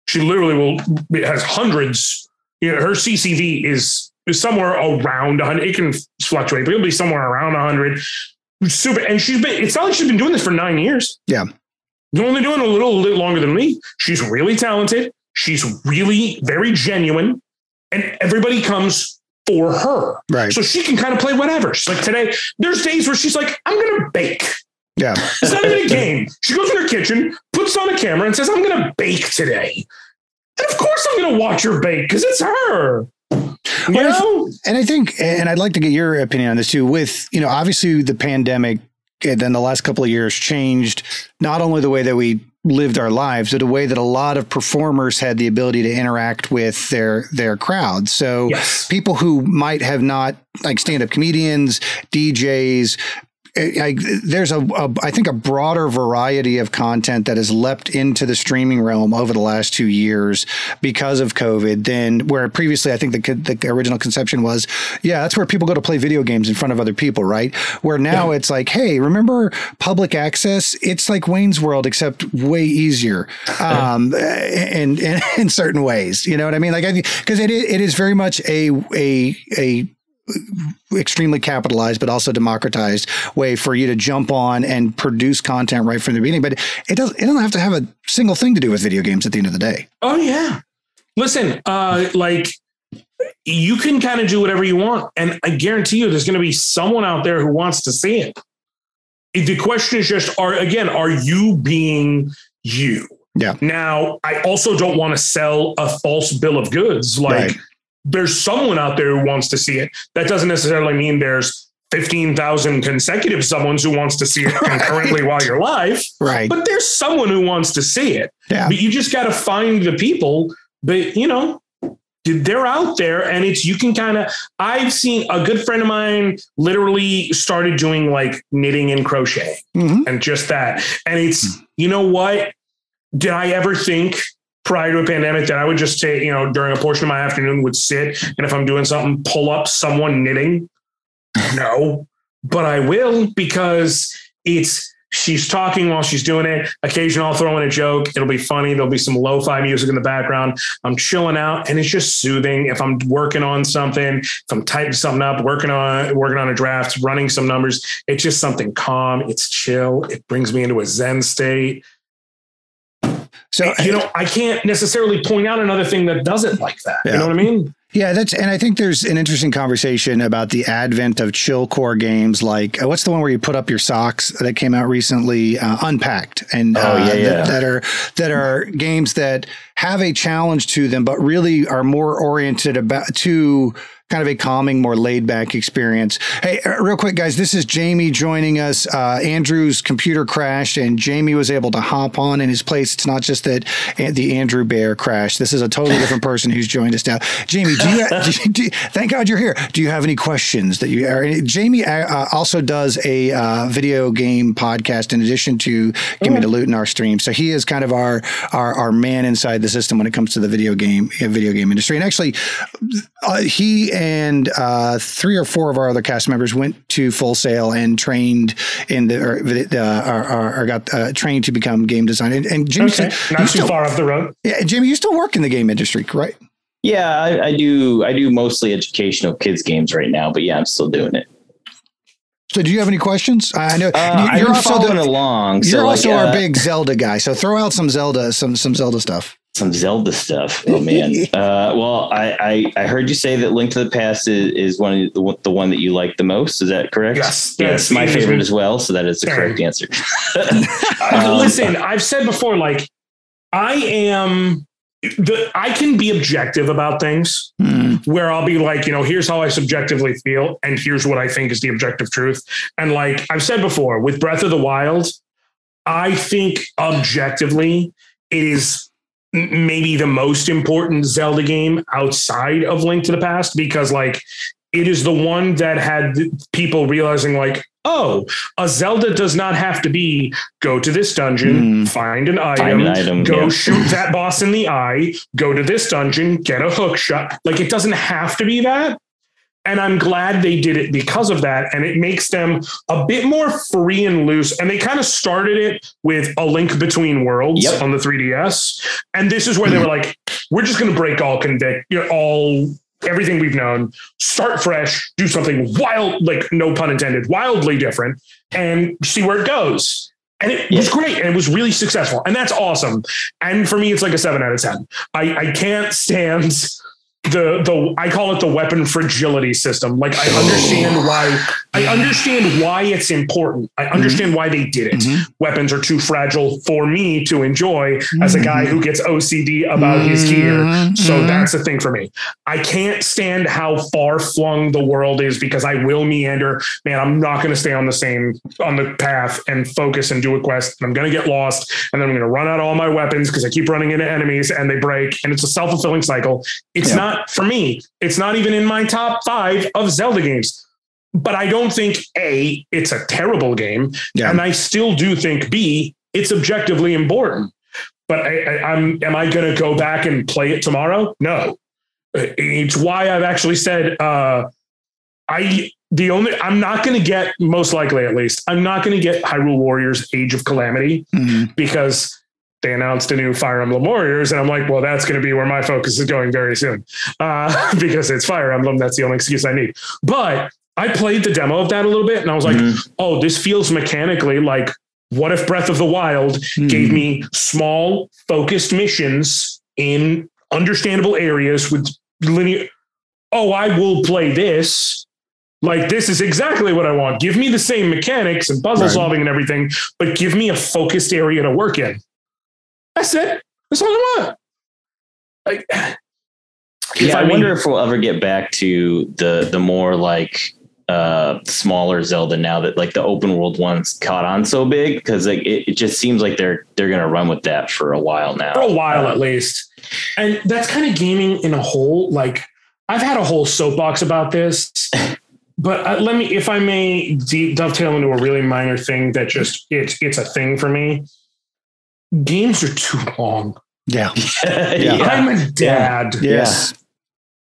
B: she literally will has hundreds. You know, her CCV is is somewhere around 100. It can fluctuate, but it'll be somewhere around 100. Super, and she's been. It's not like she's been doing this for nine years.
A: Yeah,
B: She's only doing a little, bit longer than me. She's really talented. She's really very genuine, and everybody comes for her.
A: Right.
B: So she can kind of play whatever. She's like today, there's days where she's like, I'm gonna bake.
A: Yeah.
B: It's not even a game. She goes in her kitchen, puts on a camera, and says, I'm gonna bake today. And of course I'm going to watch her bake because it's her.
A: You know? And I think, and I'd like to get your opinion on this too. With you know, obviously the pandemic, and then the last couple of years changed not only the way that we lived our lives, in a way that a lot of performers had the ability to interact with their their crowd. So yes. people who might have not like stand up comedians, DJs, I, there's a, a I think a broader variety of content that has leapt into the streaming realm over the last two years because of COVID. Than where previously I think the the original conception was, yeah, that's where people go to play video games in front of other people, right? Where now yeah. it's like, hey, remember public access? It's like Wayne's World except way easier, um, in, in in certain ways. You know what I mean? Like, because it it is very much a a a extremely capitalized but also democratized way for you to jump on and produce content right from the beginning. But it doesn't it doesn't have to have a single thing to do with video games at the end of the day.
B: Oh yeah. Listen uh like you can kind of do whatever you want and i guarantee you there's going to be someone out there who wants to see it. The question is just are again are you being you?
A: Yeah.
B: Now i also don't want to sell a false bill of goods like right there's someone out there who wants to see it. That doesn't necessarily mean there's 15,000 consecutive someones who wants to see it concurrently while you're live.
A: Right.
B: But there's someone who wants to see it.
A: Yeah.
B: But you just got to find the people. But, you know, they're out there and it's, you can kind of, I've seen a good friend of mine literally started doing like knitting and crocheting mm-hmm. and just that. And it's, you know what? Did I ever think prior to a pandemic that I would just take, you know, during a portion of my afternoon would sit and if I'm doing something, pull up someone knitting. No, but I will because it's she's talking while she's doing it. Occasionally I'll throw in a joke. It'll be funny. There'll be some lo-fi music in the background. I'm chilling out and it's just soothing. If I'm working on something, if I'm typing something up, working on working on a draft, running some numbers, it's just something calm. It's chill. It brings me into a Zen state. So you know, I can't necessarily point out another thing that doesn't like that. Yeah. You know what I mean?
A: Yeah, that's and I think there's an interesting conversation about the advent of chill core games. Like, uh, what's the one where you put up your socks that came out recently? Uh, Unpacked, and
D: oh, uh, yeah, yeah.
A: That, that, are that are games that have a challenge to them, but really are more oriented about to kind of a calming, more laid back experience. Hey, uh, real quick, guys, this is Jamie joining us. Uh, Andrew's computer crashed and Jamie was able to hop on in his place. It's not just that the Andrew Bear crashed. This is a totally different person who's joined us now. Jamie, do you, do do, thank God you're here. Do you have any questions that you are? Jamie uh, also does a uh, video game podcast in addition to Give Me the Loot in our stream. So he is kind of our, our, our man inside the system when it comes to the video game, video game industry. And actually, uh, he and uh, three or four of our other cast members went to Full Sail and trained in the or, uh, or, or got uh, trained to become game design. And, and Jimmy,
B: okay. not too still, far off the road.
A: Yeah, Jimmy, you still work in the game industry, right?
E: Yeah, I, I do. I do mostly educational kids games right now, but yeah, I'm still doing it.
A: So, do you have any questions? I know
E: uh, you're also the,
A: along. You're so also like, uh, our big Zelda guy. So, throw out some Zelda, some some Zelda stuff
E: some Zelda stuff. Oh man. uh, well, I, I, I heard you say that Link to the Past is, is one of the, the one that you like the most. Is that correct?
B: Yes.
E: Yeah, it's my favorite as well. So that is the correct answer.
B: um, Listen, I've said before, like I am the I can be objective about things mm. where I'll be like, you know, here's how I subjectively feel, and here's what I think is the objective truth. And like I've said before, with Breath of the Wild, I think objectively it is maybe the most important Zelda game outside of Link to the Past because like it is the one that had people realizing like oh a Zelda does not have to be go to this dungeon mm. find an item, find an item go yeah. shoot that boss in the eye go to this dungeon get a hook shot like it doesn't have to be that and I'm glad they did it because of that. And it makes them a bit more free and loose. And they kind of started it with a link between worlds yep. on the 3DS. And this is where they were like, we're just going to break all convict, you know, all everything we've known, start fresh, do something wild, like no pun intended, wildly different, and see where it goes. And it yeah. was great and it was really successful. And that's awesome. And for me, it's like a seven out of 10. I, I can't stand the the I call it the weapon fragility system. Like I understand why I understand why it's important. I understand mm-hmm. why they did it. Mm-hmm. Weapons are too fragile for me to enjoy as a guy who gets OCD about his gear. Mm-hmm. So mm-hmm. that's the thing for me. I can't stand how far flung the world is because I will meander. Man, I'm not going to stay on the same on the path and focus and do a quest. I'm going to get lost and then I'm going to run out all my weapons because I keep running into enemies and they break and it's a self-fulfilling cycle. It's yeah. not for me. It's not even in my top 5 of Zelda games but I don't think A, it's a terrible game. Yeah. And I still do think B, it's objectively important. But I, am am I going to go back and play it tomorrow? No. It's why I've actually said uh, I the only I'm not going to get most likely at least I'm not going to get Hyrule Warriors Age of Calamity mm-hmm. because they announced a new Fire Emblem Warriors, and I'm like, well, that's going to be where my focus is going very soon uh, because it's Fire Emblem. That's the only excuse I need. But I played the demo of that a little bit and I was like, mm-hmm. oh, this feels mechanically like what if Breath of the Wild mm-hmm. gave me small, focused missions in understandable areas with linear. Oh, I will play this. Like, this is exactly what I want. Give me the same mechanics and puzzle right. solving and everything, but give me a focused area to work in. That's it. That's all I want. Like,
E: yeah, I, I mean, wonder if we'll ever get back to the the more like uh smaller Zelda now that like the open world ones caught on so big because like it, it, just seems like they're they're gonna run with that for a while now.
B: For a while at least. And that's kind of gaming in a whole. Like I've had a whole soapbox about this. but uh, let me, if I may, dovetail into a really minor thing that just it's it's a thing for me. Games are too long.
A: Yeah,
B: yeah. I'm a dad.
A: Yeah. Yes,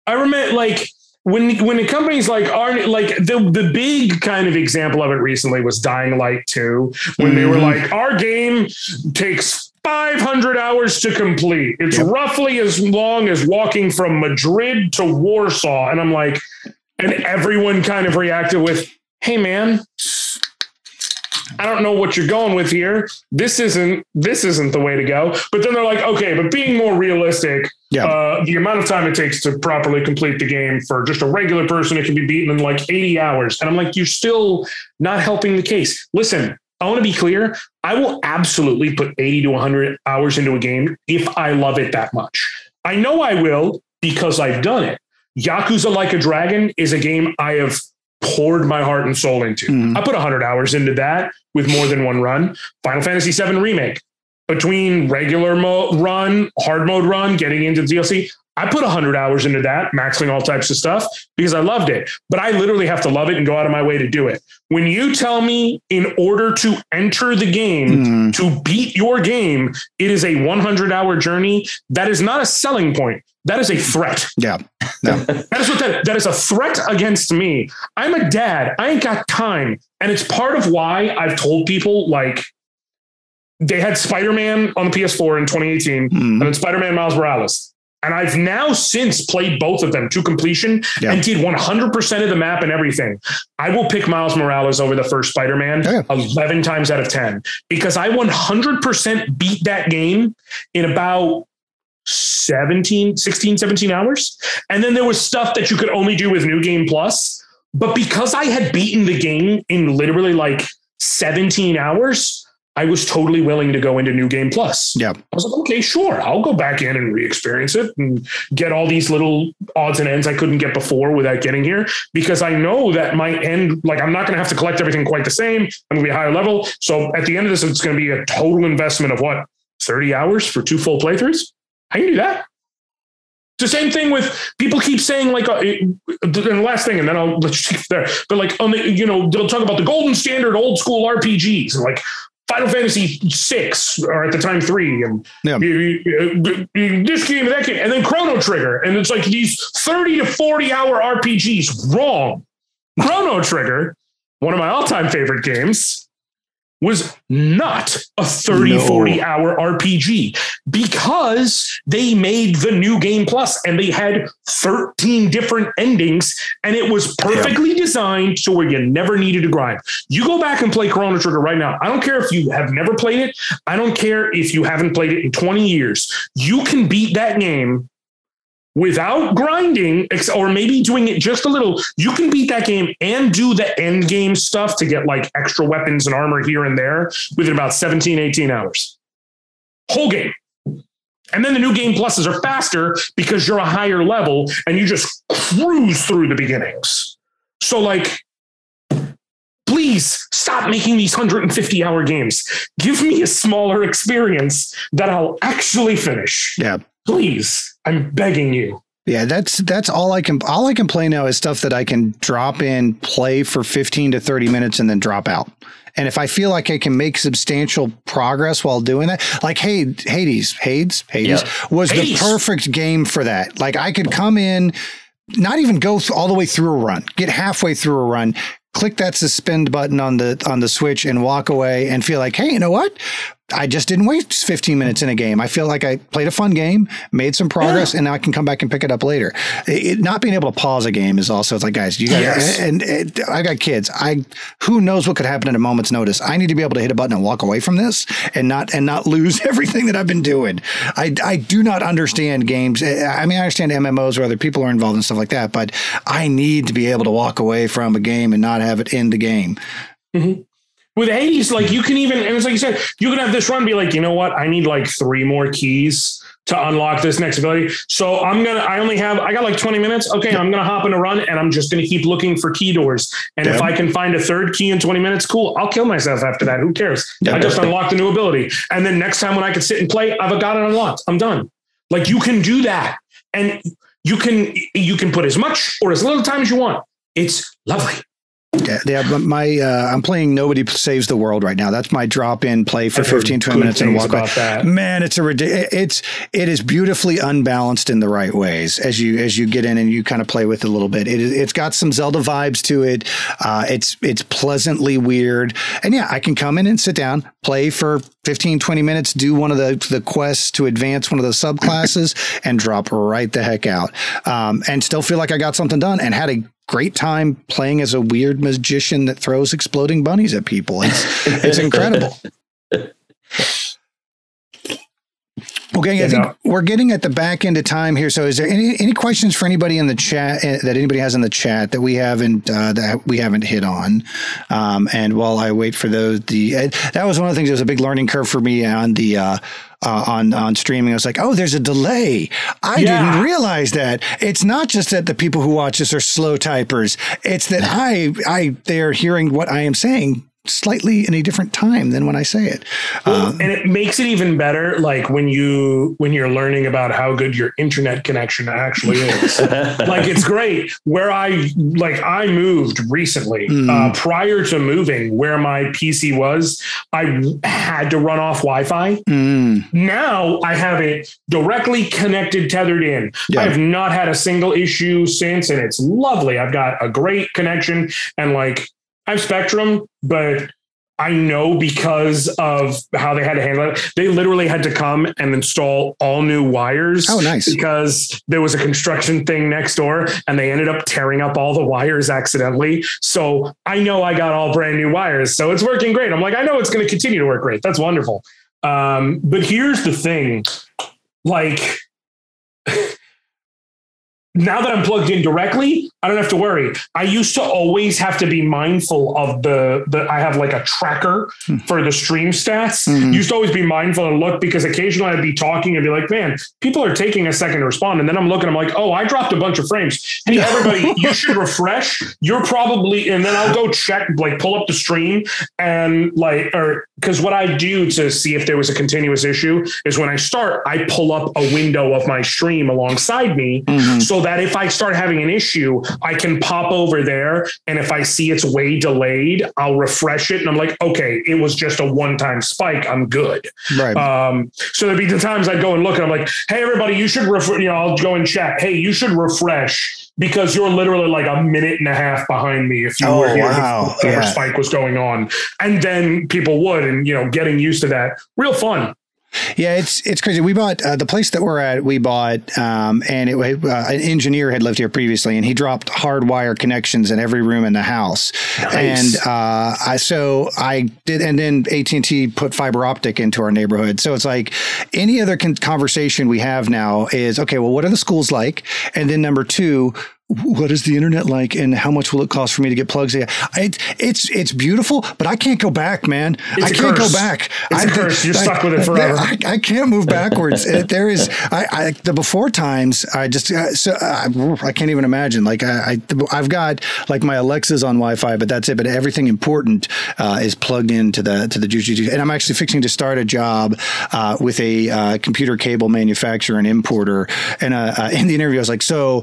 B: I remember like when when the companies like aren't like the the big kind of example of it recently was Dying Light 2 when mm-hmm. they were mm-hmm. like our game takes 500 hours to complete. It's yep. roughly as long as walking from Madrid to Warsaw and I'm like and everyone kind of reacted with hey man I don't know what you're going with here. This isn't this isn't the way to go. But then they're like, okay, but being more realistic, yeah. Uh, the amount of time it takes to properly complete the game for just a regular person, it can be beaten in like 80 hours. And I'm like, you're still not helping the case. Listen, I want to be clear. I will absolutely put 80 to 100 hours into a game if I love it that much. I know I will because I've done it. Yakuza Like a Dragon is a game I have poured my heart and soul into. Mm. I put 100 hours into that with more than one run. Final Fantasy VII Remake, between regular mode run, hard mode run, getting into DLC, I put 100 hours into that, maxing all types of stuff because I loved it. But I literally have to love it and go out of my way to do it. When you tell me in order to enter the game, mm. to beat your game, it is a 100 hour journey, that is not a selling point. That is a threat.
A: Yeah. No.
B: that is what that, that is a threat against me. I'm a dad. I ain't got time. And it's part of why I've told people like they had Spider-Man on the PS4 in 2018 mm. and then Spider-Man Miles Morales. And I've now since played both of them to completion yeah. and did 100% of the map and everything. I will pick Miles Morales over the first Spider Man yeah. 11 times out of 10 because I 100% beat that game in about 17, 16, 17 hours. And then there was stuff that you could only do with New Game Plus. But because I had beaten the game in literally like 17 hours, I was totally willing to go into New Game Plus.
A: Yeah.
B: I was like, okay, sure. I'll go back in and re experience it and get all these little odds and ends I couldn't get before without getting here because I know that my end, like, I'm not going to have to collect everything quite the same. I'm going to be a higher level. So at the end of this, it's going to be a total investment of what, 30 hours for two full playthroughs? I can do that. It's the same thing with people keep saying like, uh, and the last thing, and then I'll let you see there. But like on the, you know, they'll talk about the golden standard old school RPGs and like, Final Fantasy six or at the time three, and yeah. this game, that game, and then Chrono Trigger, and it's like these thirty to forty hour RPGs. Wrong. Chrono Trigger, one of my all time favorite games, was not a 30, no. 40 hour RPG because they made the new game plus and they had 13 different endings and it was perfectly yeah. designed to where you never needed to grind. You go back and play Chrono Trigger right now. I don't care if you have never played it. I don't care if you haven't played it in 20 years. You can beat that game without grinding, or maybe doing it just a little, you can beat that game and do the end game stuff to get like extra weapons and armor here and there within about 17, 18 hours. Whole game. And then the new game pluses are faster because you're a higher level and you just cruise through the beginnings. So, like, please stop making these 150 hour games. Give me a smaller experience that I'll actually finish.
A: Yeah.
B: Please, I'm begging you.
A: Yeah, that's that's all I can all I can play now is stuff that I can drop in, play for 15 to 30 minutes and then drop out. And if I feel like I can make substantial progress while doing that, like hey, Hades, Hades, Hades yep. was Hades. the perfect game for that. Like I could come in, not even go all the way through a run, get halfway through a run, click that suspend button on the on the switch and walk away and feel like, hey, you know what? I just didn't waste 15 minutes in a game. I feel like I played a fun game, made some progress, yeah. and now I can come back and pick it up later. It, not being able to pause a game is also it's like, guys, you guys, yes. and, and, I got kids. I who knows what could happen at a moment's notice. I need to be able to hit a button and walk away from this and not and not lose everything that I've been doing. I I do not understand games. I mean, I understand MMOs where other people are involved and stuff like that, but I need to be able to walk away from a game and not have it end the game.
B: Mm-hmm with Hades, like you can even, and it's like you said, you can have this run be like, you know what? I need like three more keys to unlock this next ability. So I'm going to, I only have, I got like 20 minutes. Okay. I'm going to hop in a run and I'm just going to keep looking for key doors. And if I can find a third key in 20 minutes, cool. I'll kill myself after that. Who cares? I just unlocked a new ability. And then next time when I can sit and play, I've got it unlocked. I'm done. Like you can do that. And you can, you can put as much or as little time as you want. It's lovely.
A: Yeah, yeah my uh, I'm playing Nobody Saves the World right now. That's my drop in play for 15 20 minutes and walk away. That. Man, it's a it's it is beautifully unbalanced in the right ways as you as you get in and you kind of play with it a little bit. It it's got some Zelda vibes to it. Uh, it's it's pleasantly weird. And yeah, I can come in and sit down, play for 15 20 minutes, do one of the the quests to advance one of the subclasses and drop right the heck out. Um, and still feel like I got something done and had a great time playing as a weird magician that throws exploding bunnies at people. It's it's incredible. Okay, I think we're getting at the back end of time here. So, is there any any questions for anybody in the chat uh, that anybody has in the chat that we haven't uh, that we haven't hit on? Um, and while I wait for those, the uh, that was one of the things that was a big learning curve for me on the. Uh, uh, on on streaming. I was like, oh, there's a delay. I yeah. didn't realize that. It's not just that the people who watch this are slow typers. It's that I I they're hearing what I am saying slightly in a different time than when I say it.
B: Well, um, and it makes it even better, like when you when you're learning about how good your internet connection actually is. like it's great. Where I like I moved recently. Mm. Uh, prior to moving, where my PC was, I had to run off Wi-Fi. Mm. Now I have it directly connected, tethered in. Yeah. I have not had a single issue since, and it's lovely. I've got a great connection, and like I have Spectrum, but I know because of how they had to handle it. They literally had to come and install all new wires.
A: Oh, nice.
B: Because there was a construction thing next door and they ended up tearing up all the wires accidentally. So I know I got all brand new wires. So it's working great. I'm like, I know it's going to continue to work great. That's wonderful. Um, but here's the thing like, now that I'm plugged in directly, I don't have to worry. I used to always have to be mindful of the the I have like a tracker hmm. for the stream stats. Mm-hmm. Used to always be mindful and look because occasionally I'd be talking and be like, man, people are taking a second to respond. And then I'm looking, I'm like, oh, I dropped a bunch of frames. Hey, everybody, you should refresh. You're probably, and then I'll go check, like pull up the stream and like, or because what I do to see if there was a continuous issue is when I start, I pull up a window of my stream alongside me. Mm-hmm. So that if I start having an issue, I can pop over there. And if I see it's way delayed, I'll refresh it. And I'm like, okay, it was just a one time spike. I'm good. Right. Um, so there'd be the times I'd go and look and I'm like, hey, everybody, you should, ref-, you know, I'll go and check. Hey, you should refresh because you're literally like a minute and a half behind me if you oh, were here wow. yeah. spike was going on. And then people would, and you know, getting used to that, real fun.
A: Yeah, it's it's crazy. We bought uh, the place that we're at. We bought, um, and it uh, an engineer had lived here previously, and he dropped hardwire connections in every room in the house. Nice. And uh, I so I did, and then AT and T put fiber optic into our neighborhood. So it's like any other con- conversation we have now is okay. Well, what are the schools like? And then number two, what is the internet like and how much will it cost for me to get plugs in? It, it's it's beautiful, but I can't go back, man.
B: It's
A: I can't
B: curse.
A: go back.
B: It's
A: I,
B: a curse. You're I, stuck with it forever.
A: I, I can't move backwards. there is I, I, the before times. I just uh, so I, I, can't even imagine. Like I, I have got like my Alexa's on Wi-Fi, but that's it. But everything important uh, is plugged into the to the Juju. And I'm actually fixing to start a job uh, with a uh, computer cable manufacturer and importer. And uh, uh, in the interview, I was like, so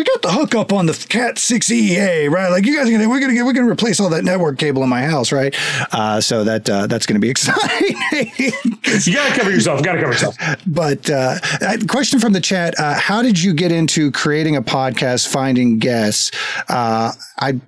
A: we got the hookup on the Cat 6 EA, right? Like you guys are gonna we're gonna get we're gonna replace all that network cable in my house, right? Uh, so that uh, that's gonna be exciting.
B: you gotta cover yourself. You gotta cover yourself.
A: But uh, question from the chat: uh, How did you get into creating a podcast, finding guests? Uh, I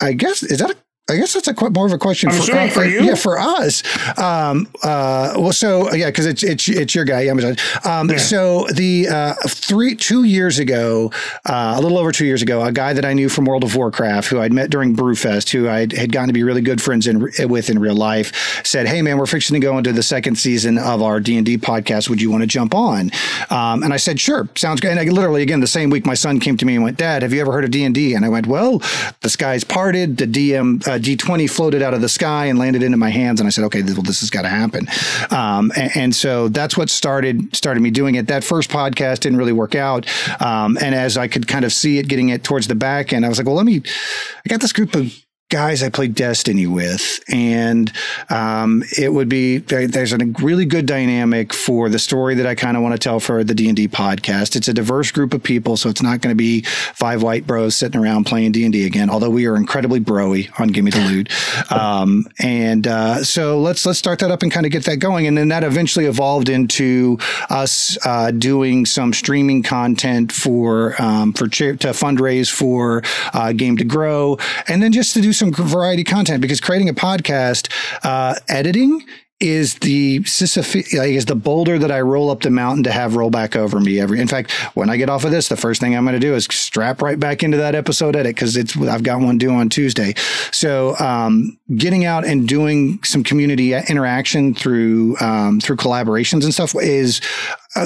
A: I guess is that a I guess that's a quite more of a question
B: I'm
A: for,
B: uh, for you.
A: Yeah, for us. Um, uh, well, so yeah, because it's it's it's your guy, Amazon. Um, yeah. So the uh, three two years ago, uh, a little over two years ago, a guy that I knew from World of Warcraft, who I'd met during Brewfest, who I had gotten to be really good friends in, with in real life, said, "Hey, man, we're fixing to go into the second season of our D and D podcast. Would you want to jump on?" Um, and I said, "Sure, sounds good." And I, literally, again, the same week, my son came to me and went, "Dad, have you ever heard of D and D?" And I went, "Well, the sky's parted. The DM." Uh, D20 floated out of the sky and landed into my hands. And I said, okay, well, this has got to happen. Um, and, and, so that's what started, started me doing it. That first podcast didn't really work out. Um, and as I could kind of see it getting it towards the back end, I was like, well, let me, I got this group of guys I played Destiny with, and um, it would be there's a really good dynamic for the story that I kind of want to tell for the D and D podcast. It's a diverse group of people, so it's not going to be five white bros sitting around playing D and D again. Although we are incredibly broy on Gimme the Loot, um, and uh, so let's let's start that up and kind of get that going, and then that eventually evolved into us uh, doing some streaming content for um, for to fundraise for uh, Game to Grow, and then just to do some variety content because creating a podcast, uh, editing is the is the boulder that I roll up the mountain to have roll back over me every. In fact, when I get off of this, the first thing I'm going to do is strap right back into that episode edit because it's I've got one due on Tuesday. So um, getting out and doing some community interaction through um, through collaborations and stuff is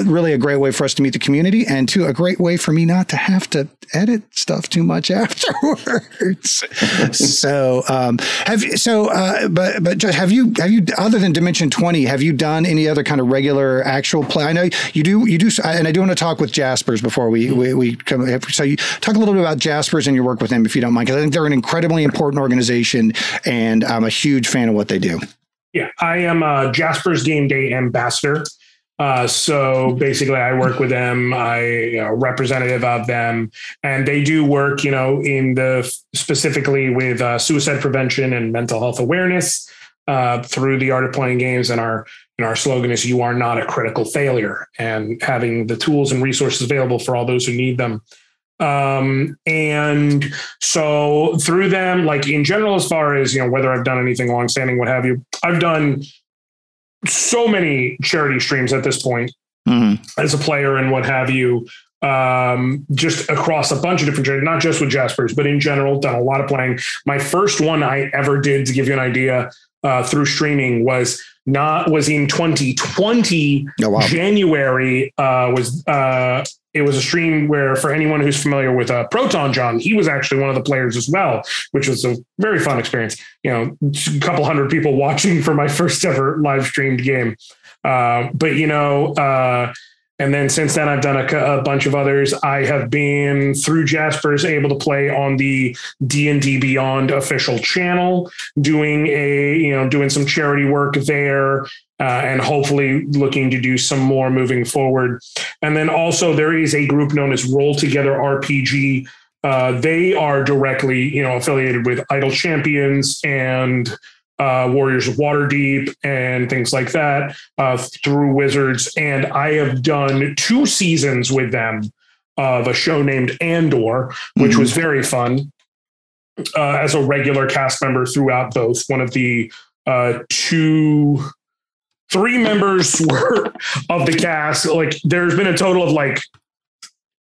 A: really a great way for us to meet the community and to a great way for me not to have to edit stuff too much afterwards. so, um, have so, uh, but, but have you, have you, other than Dimension 20, have you done any other kind of regular actual play? I know you do, you do, and I do want to talk with Jaspers before we, we, we come. So you talk a little bit about Jaspers and your work with them, if you don't mind, because I think they're an incredibly important organization and I'm a huge fan of what they do.
B: Yeah, I am a Jaspers Game Day ambassador. Uh, so basically, I work with them. I you know, representative of them, and they do work, you know, in the specifically with uh, suicide prevention and mental health awareness uh, through the art of playing games. And our and our slogan is "You are not a critical failure," and having the tools and resources available for all those who need them. Um, and so through them, like in general, as far as you know, whether I've done anything longstanding, what have you, I've done so many charity streams at this point mm-hmm. as a player and what have you um, just across a bunch of different charities, not just with Jaspers, but in general, done a lot of playing. My first one I ever did, to give you an idea, uh, through streaming was not was in 2020 oh, wow. January uh, was uh, it was a stream where for anyone who's familiar with uh, Proton Jon, he was actually one of the players as well, which was a very fun experience. You know, a couple hundred people watching for my first ever live streamed game. Uh, but you know, uh, and then since then, I've done a, a, bunch of others. I have been through Jaspers able to play on the D and D Beyond official channel, doing a you know doing some charity work there, uh, and hopefully looking to do some more moving forward. And then also there is a group known as Roll Together RPG. Uh, they are directly you know affiliated with Idle Champions and uh, Warriors of Waterdeep and things like that uh, through Wizards. And I have done two seasons with them of a show named Andor, which mm-hmm. was very fun. Uh, as a regular cast member throughout both one of the uh, two three members were of the cast. Like there's been a total of like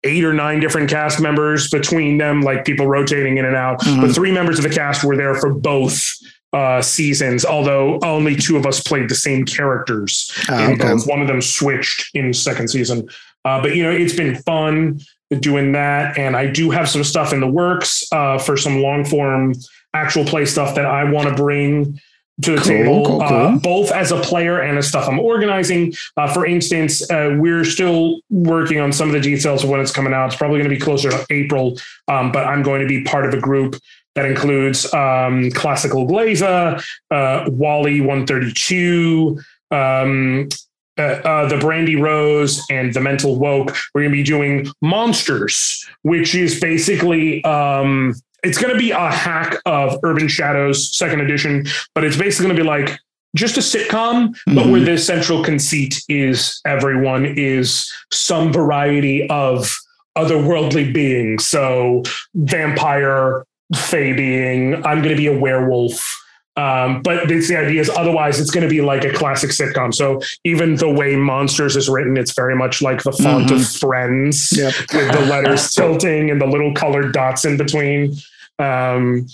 B: eight or nine different cast members between them, like people rotating in and out. Mm-hmm. But three members of the cast were there for both uh, seasons, although only two of us played the same characters oh, in okay. both. One of them switched in second season. Uh, but you know, it's been fun doing that, and I do have some stuff in the works uh, for some long form actual play stuff that I want to bring to the cool, table, cool, cool. Uh, both as a player and as stuff I'm organizing. Uh, for instance, uh, we're still working on some of the details of when it's coming out. It's probably going to be closer to April, um, but I'm going to be part of a group that includes um, Classical Glaza, uh, Wally 132, um, uh, uh, the Brandy Rose and the Mental Woke. We're going to be doing Monsters, which is basically um, it's going to be a hack of Urban Shadows Second Edition, but it's basically going to be like just a sitcom, mm-hmm. but where the central conceit is everyone is some variety of otherworldly beings. So vampire, fey being. I'm going to be a werewolf. Um, but it's the idea is otherwise it's going to be like a classic sitcom. So even the way Monsters is written, it's very much like the font mm-hmm. of Friends yep. with the letters tilting and the little colored dots in between. Um,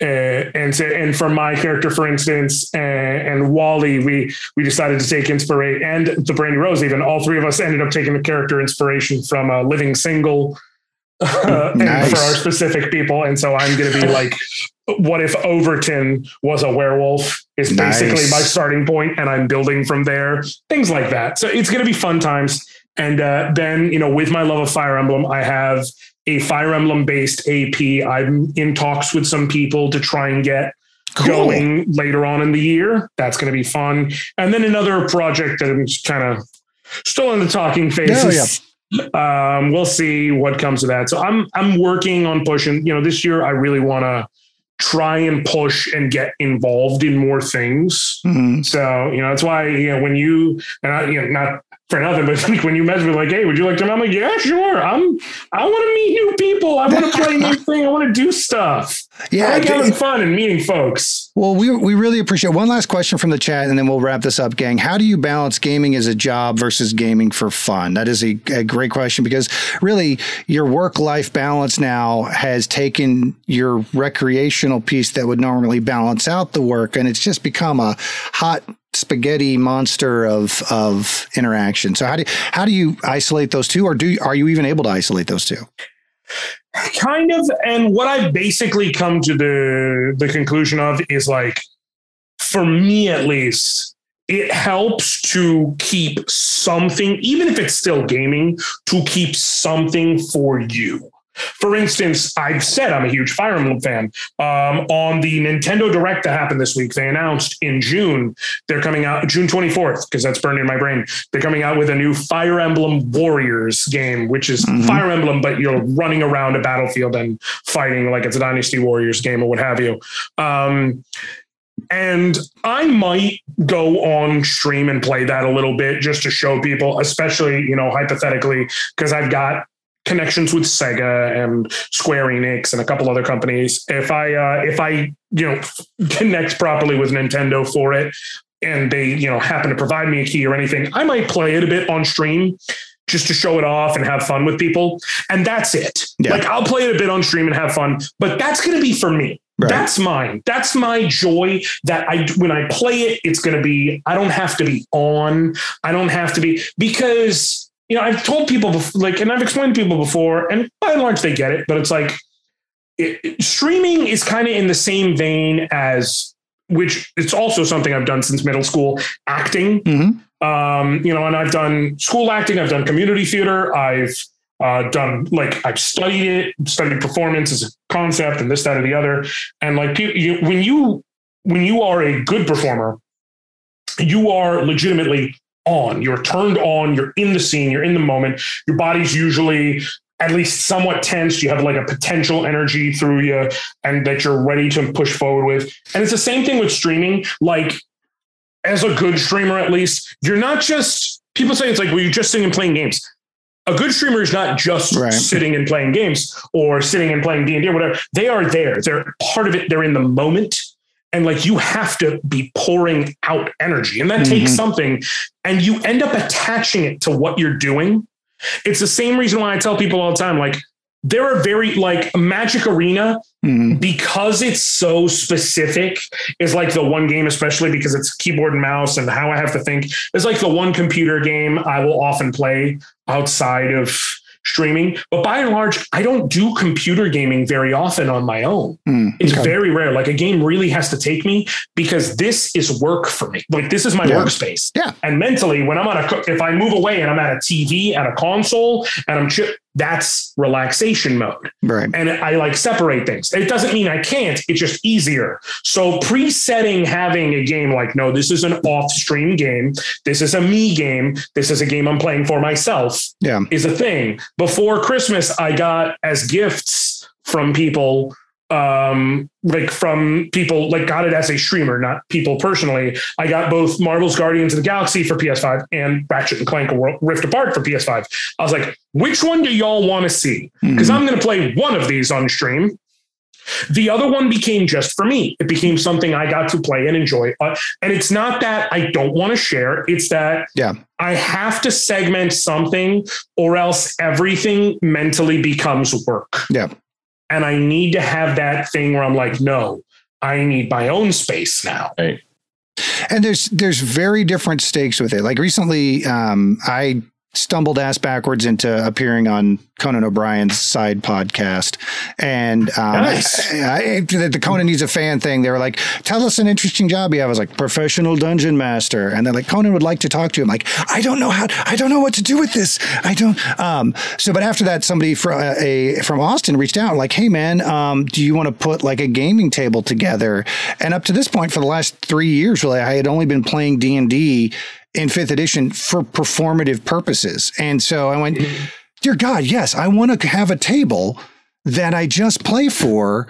B: uh, and so, and for my character, for instance, uh, and Wally, we we decided to take inspiration, and the Brandy Rose, even all three of us ended up taking the character inspiration from a Living Single, uh, nice. for our specific people. And so I'm going to be like, what if Overton was a werewolf? Is basically nice. my starting point, and I'm building from there. Things like that. So it's going to be fun times. And uh, then, you know, with my love of Fire Emblem, I have a Fire Emblem based AP. I'm in talks with some people to try and get cool. going later on in the year. That's going to be fun. And then another project that I'm kind of still in the talking phase. Yeah. Um, we'll see what comes of that. So I'm I'm working on pushing. You know, this year I really want to try and push and get involved in more things. Mm-hmm. So you know that's why you know when you and I, you know not for nothing, but like when you message me, like, "Hey, would you like to?" I'm like, "Yeah, sure. I'm. I want to meet new people. I want to play new thing. I want to do stuff. Yeah, I like having fun and meeting folks."
A: Well, we we really appreciate. One last question from the chat, and then we'll wrap this up, gang. How do you balance gaming as a job versus gaming for fun? That is a, a great question because really, your work life balance now has taken your recreational piece that would normally balance out the work, and it's just become a hot spaghetti monster of of interaction. So how do how do you isolate those two, or do are you even able to isolate those two?
B: Kind of, and what I basically come to the the conclusion of is like, for me at least, it helps to keep something, even if it's still gaming, to keep something for you. For instance, I've said I'm a huge Fire Emblem fan. Um, on the Nintendo Direct that happened this week, they announced in June they're coming out June 24th because that's burned in my brain. They're coming out with a new Fire Emblem Warriors game, which is mm-hmm. Fire Emblem, but you're running around a battlefield and fighting like it's a Dynasty Warriors game or what have you. Um, and I might go on stream and play that a little bit just to show people, especially, you know, hypothetically, because I've got connections with Sega and Square Enix and a couple other companies. If I uh, if I you know connect properly with Nintendo for it, and they you know happen to provide me a key or anything, I might play it a bit on stream just to show it off and have fun with people. And that's it. Yeah. Like I'll play it a bit on stream and have fun, but that's going to be for me. Right. That's mine. That's my joy that I when I play it it's going to be I don't have to be on. I don't have to be because you know, I've told people before, like, and I've explained to people before, and by and large they get it, but it's like it, it, streaming is kind of in the same vein as, which it's also something I've done since middle school, acting. Mm-hmm. Um, you know, and I've done school acting, I've done community theater, I've uh, done like I've studied it, studied performance as a concept, and this, that, or the other. And like you, when you when you are a good performer, you are legitimately on. You're turned on. You're in the scene. You're in the moment. Your body's usually at least somewhat tense. You have like a potential energy through you and that you're ready to push forward with. And it's the same thing with streaming. Like, as a good streamer, at least, you're not just people say it's like, well, you're just sitting and playing games. A good streamer is not just right. sitting and playing games or sitting and playing D&D or whatever. They are there. They're part of it. They're in the moment and like you have to be pouring out energy and that mm-hmm. takes something and you end up attaching it to what you're doing it's the same reason why i tell people all the time like there are very like magic arena mm-hmm. because it's so specific is like the one game especially because it's keyboard and mouse and how i have to think is like the one computer game i will often play outside of streaming. But by and large, I don't do computer gaming very often on my own. Mm, it's okay. very rare. Like a game really has to take me because this is work for me. Like this is my
A: yeah.
B: workspace.
A: Yeah.
B: And mentally, when I'm on a, if I move away and I'm at a TV, at a console, and I'm ch- that's relaxation mode.
A: Right.
B: And I like separate things. It doesn't mean I can't, it's just easier. So presetting having a game like, no, this is an off stream game. This is a me game. This is a game I'm playing for myself.
A: Yeah.
B: Is a thing. Before Christmas, I got as gifts from people um like from people like got it as a streamer not people personally. I got both marvel's guardians of the galaxy for ps5 and ratchet and clank rift apart for ps5 i was like which one do y'all want to see? Because mm-hmm. i'm going to play one of these on stream. The other one became just for me. It became something i got to play and enjoy. Uh, and it's not that i don't want to share it's that
A: yeah.
B: I have to segment something or else everything mentally becomes work.
A: Yeah
B: and I need to have that thing where I'm like, no, I need my own space now.
E: Right.
A: And there's there's very different stakes with it. Like recently, um, I stumbled ass backwards into appearing on Conan O'Brien's side podcast. And um, nice. I, I, the Conan needs a fan thing. They were like, tell us an interesting job you have. I was like, professional dungeon master. And they're like, Conan would like to talk to him. Like, I don't know how, I don't know what to do with this. I don't. Um, so, but after that, somebody from, uh, a, from Austin reached out like, hey man, um, do you want to put like a gaming table together? And up to this point, for the last three years, really, I had only been playing D and D in fifth edition for performative purposes. And so I went, dear God, yes, I want to have a table that I just play for.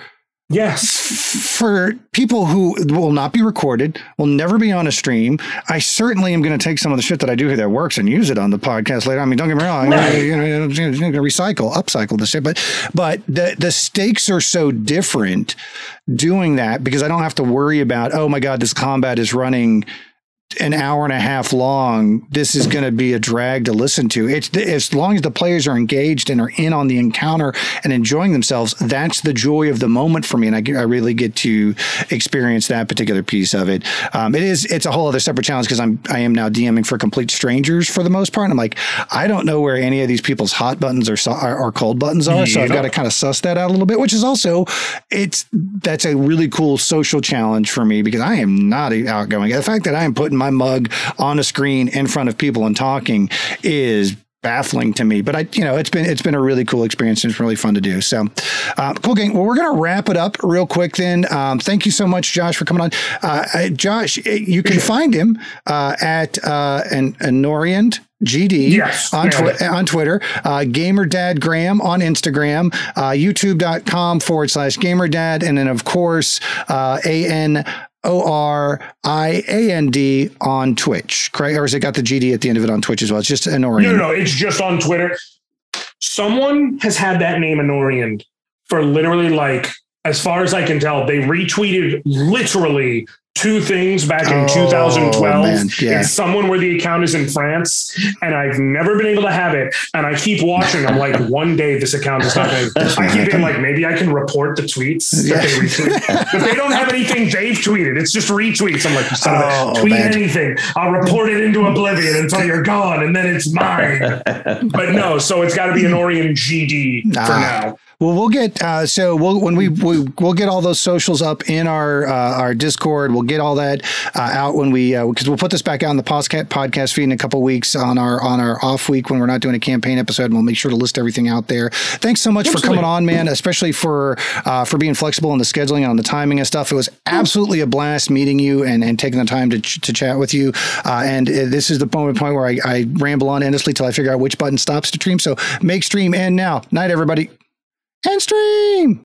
B: Yes.
A: For people who will not be recorded, will never be on a stream. I certainly am going to take some of the shit that I do here that works and use it on the podcast later. I mean, don't get me wrong. Right. You know, you know, recycle, upcycle the shit. But, but the, the stakes are so different doing that because I don't have to worry about, oh my God, this combat is running an hour and a half long, this is going to be a drag to listen to. It's as long as the players are engaged and are in on the encounter and enjoying themselves. That's the joy of the moment for me, and I, I really get to experience that particular piece of it. Um, it is it's a whole other separate challenge because I'm I am now DMing for complete strangers for the most part. And I'm like I don't know where any of these people's hot buttons or or cold buttons are, so I've got to kind of suss that out a little bit. Which is also it's that's a really cool social challenge for me because I am not outgoing. The fact that I am putting my mug on a screen in front of people and talking is baffling to me. But I, you know, it's been it's been a really cool experience. And it's really fun to do. So, uh, cool gang. Well, we're gonna wrap it up real quick. Then, um, thank you so much, Josh, for coming on. Uh, Josh, you can find him uh, at uh, an Anorian. GD
B: yes,
A: on, twi- on Twitter, uh, Gamer Dad Graham on Instagram, uh, youtube.com forward slash Gamer Dad, and then, of course, uh, AN O R I A N D on Twitch, correct? Or has it got the GD at the end of it on Twitch as well? It's just Anorian.
B: No, no, no, it's just on Twitter. Someone has had that name Anorian for literally like, as far as I can tell, they retweeted literally two things back in oh, 2012. Yeah. It's someone where the account is in France, and I've never been able to have it. And I keep watching. I'm like, one day this account is not going to. I keep being like, maybe I can report the tweets that yeah. they retweet. but they don't have anything they've tweeted. It's just retweets. I'm like, son oh, tweet man. anything. I'll report it into oblivion until you're gone, and then it's mine. but no, so it's got to be Anorian GD for now.
A: Well, we'll get uh, so we'll when we, we will get all those socials up in our uh, our Discord. We'll get all that uh, out when we because uh, we'll put this back out on the podcast podcast feed in a couple weeks on our on our off week when we're not doing a campaign episode. And we'll make sure to list everything out there. Thanks so much absolutely. for coming on, man. Especially for uh, for being flexible on the scheduling and on the timing and stuff. It was absolutely a blast meeting you and, and taking the time to ch- to chat with you. Uh, and this is the moment point where I, I ramble on endlessly till I figure out which button stops to stream. So make stream end now. Night, everybody and stream.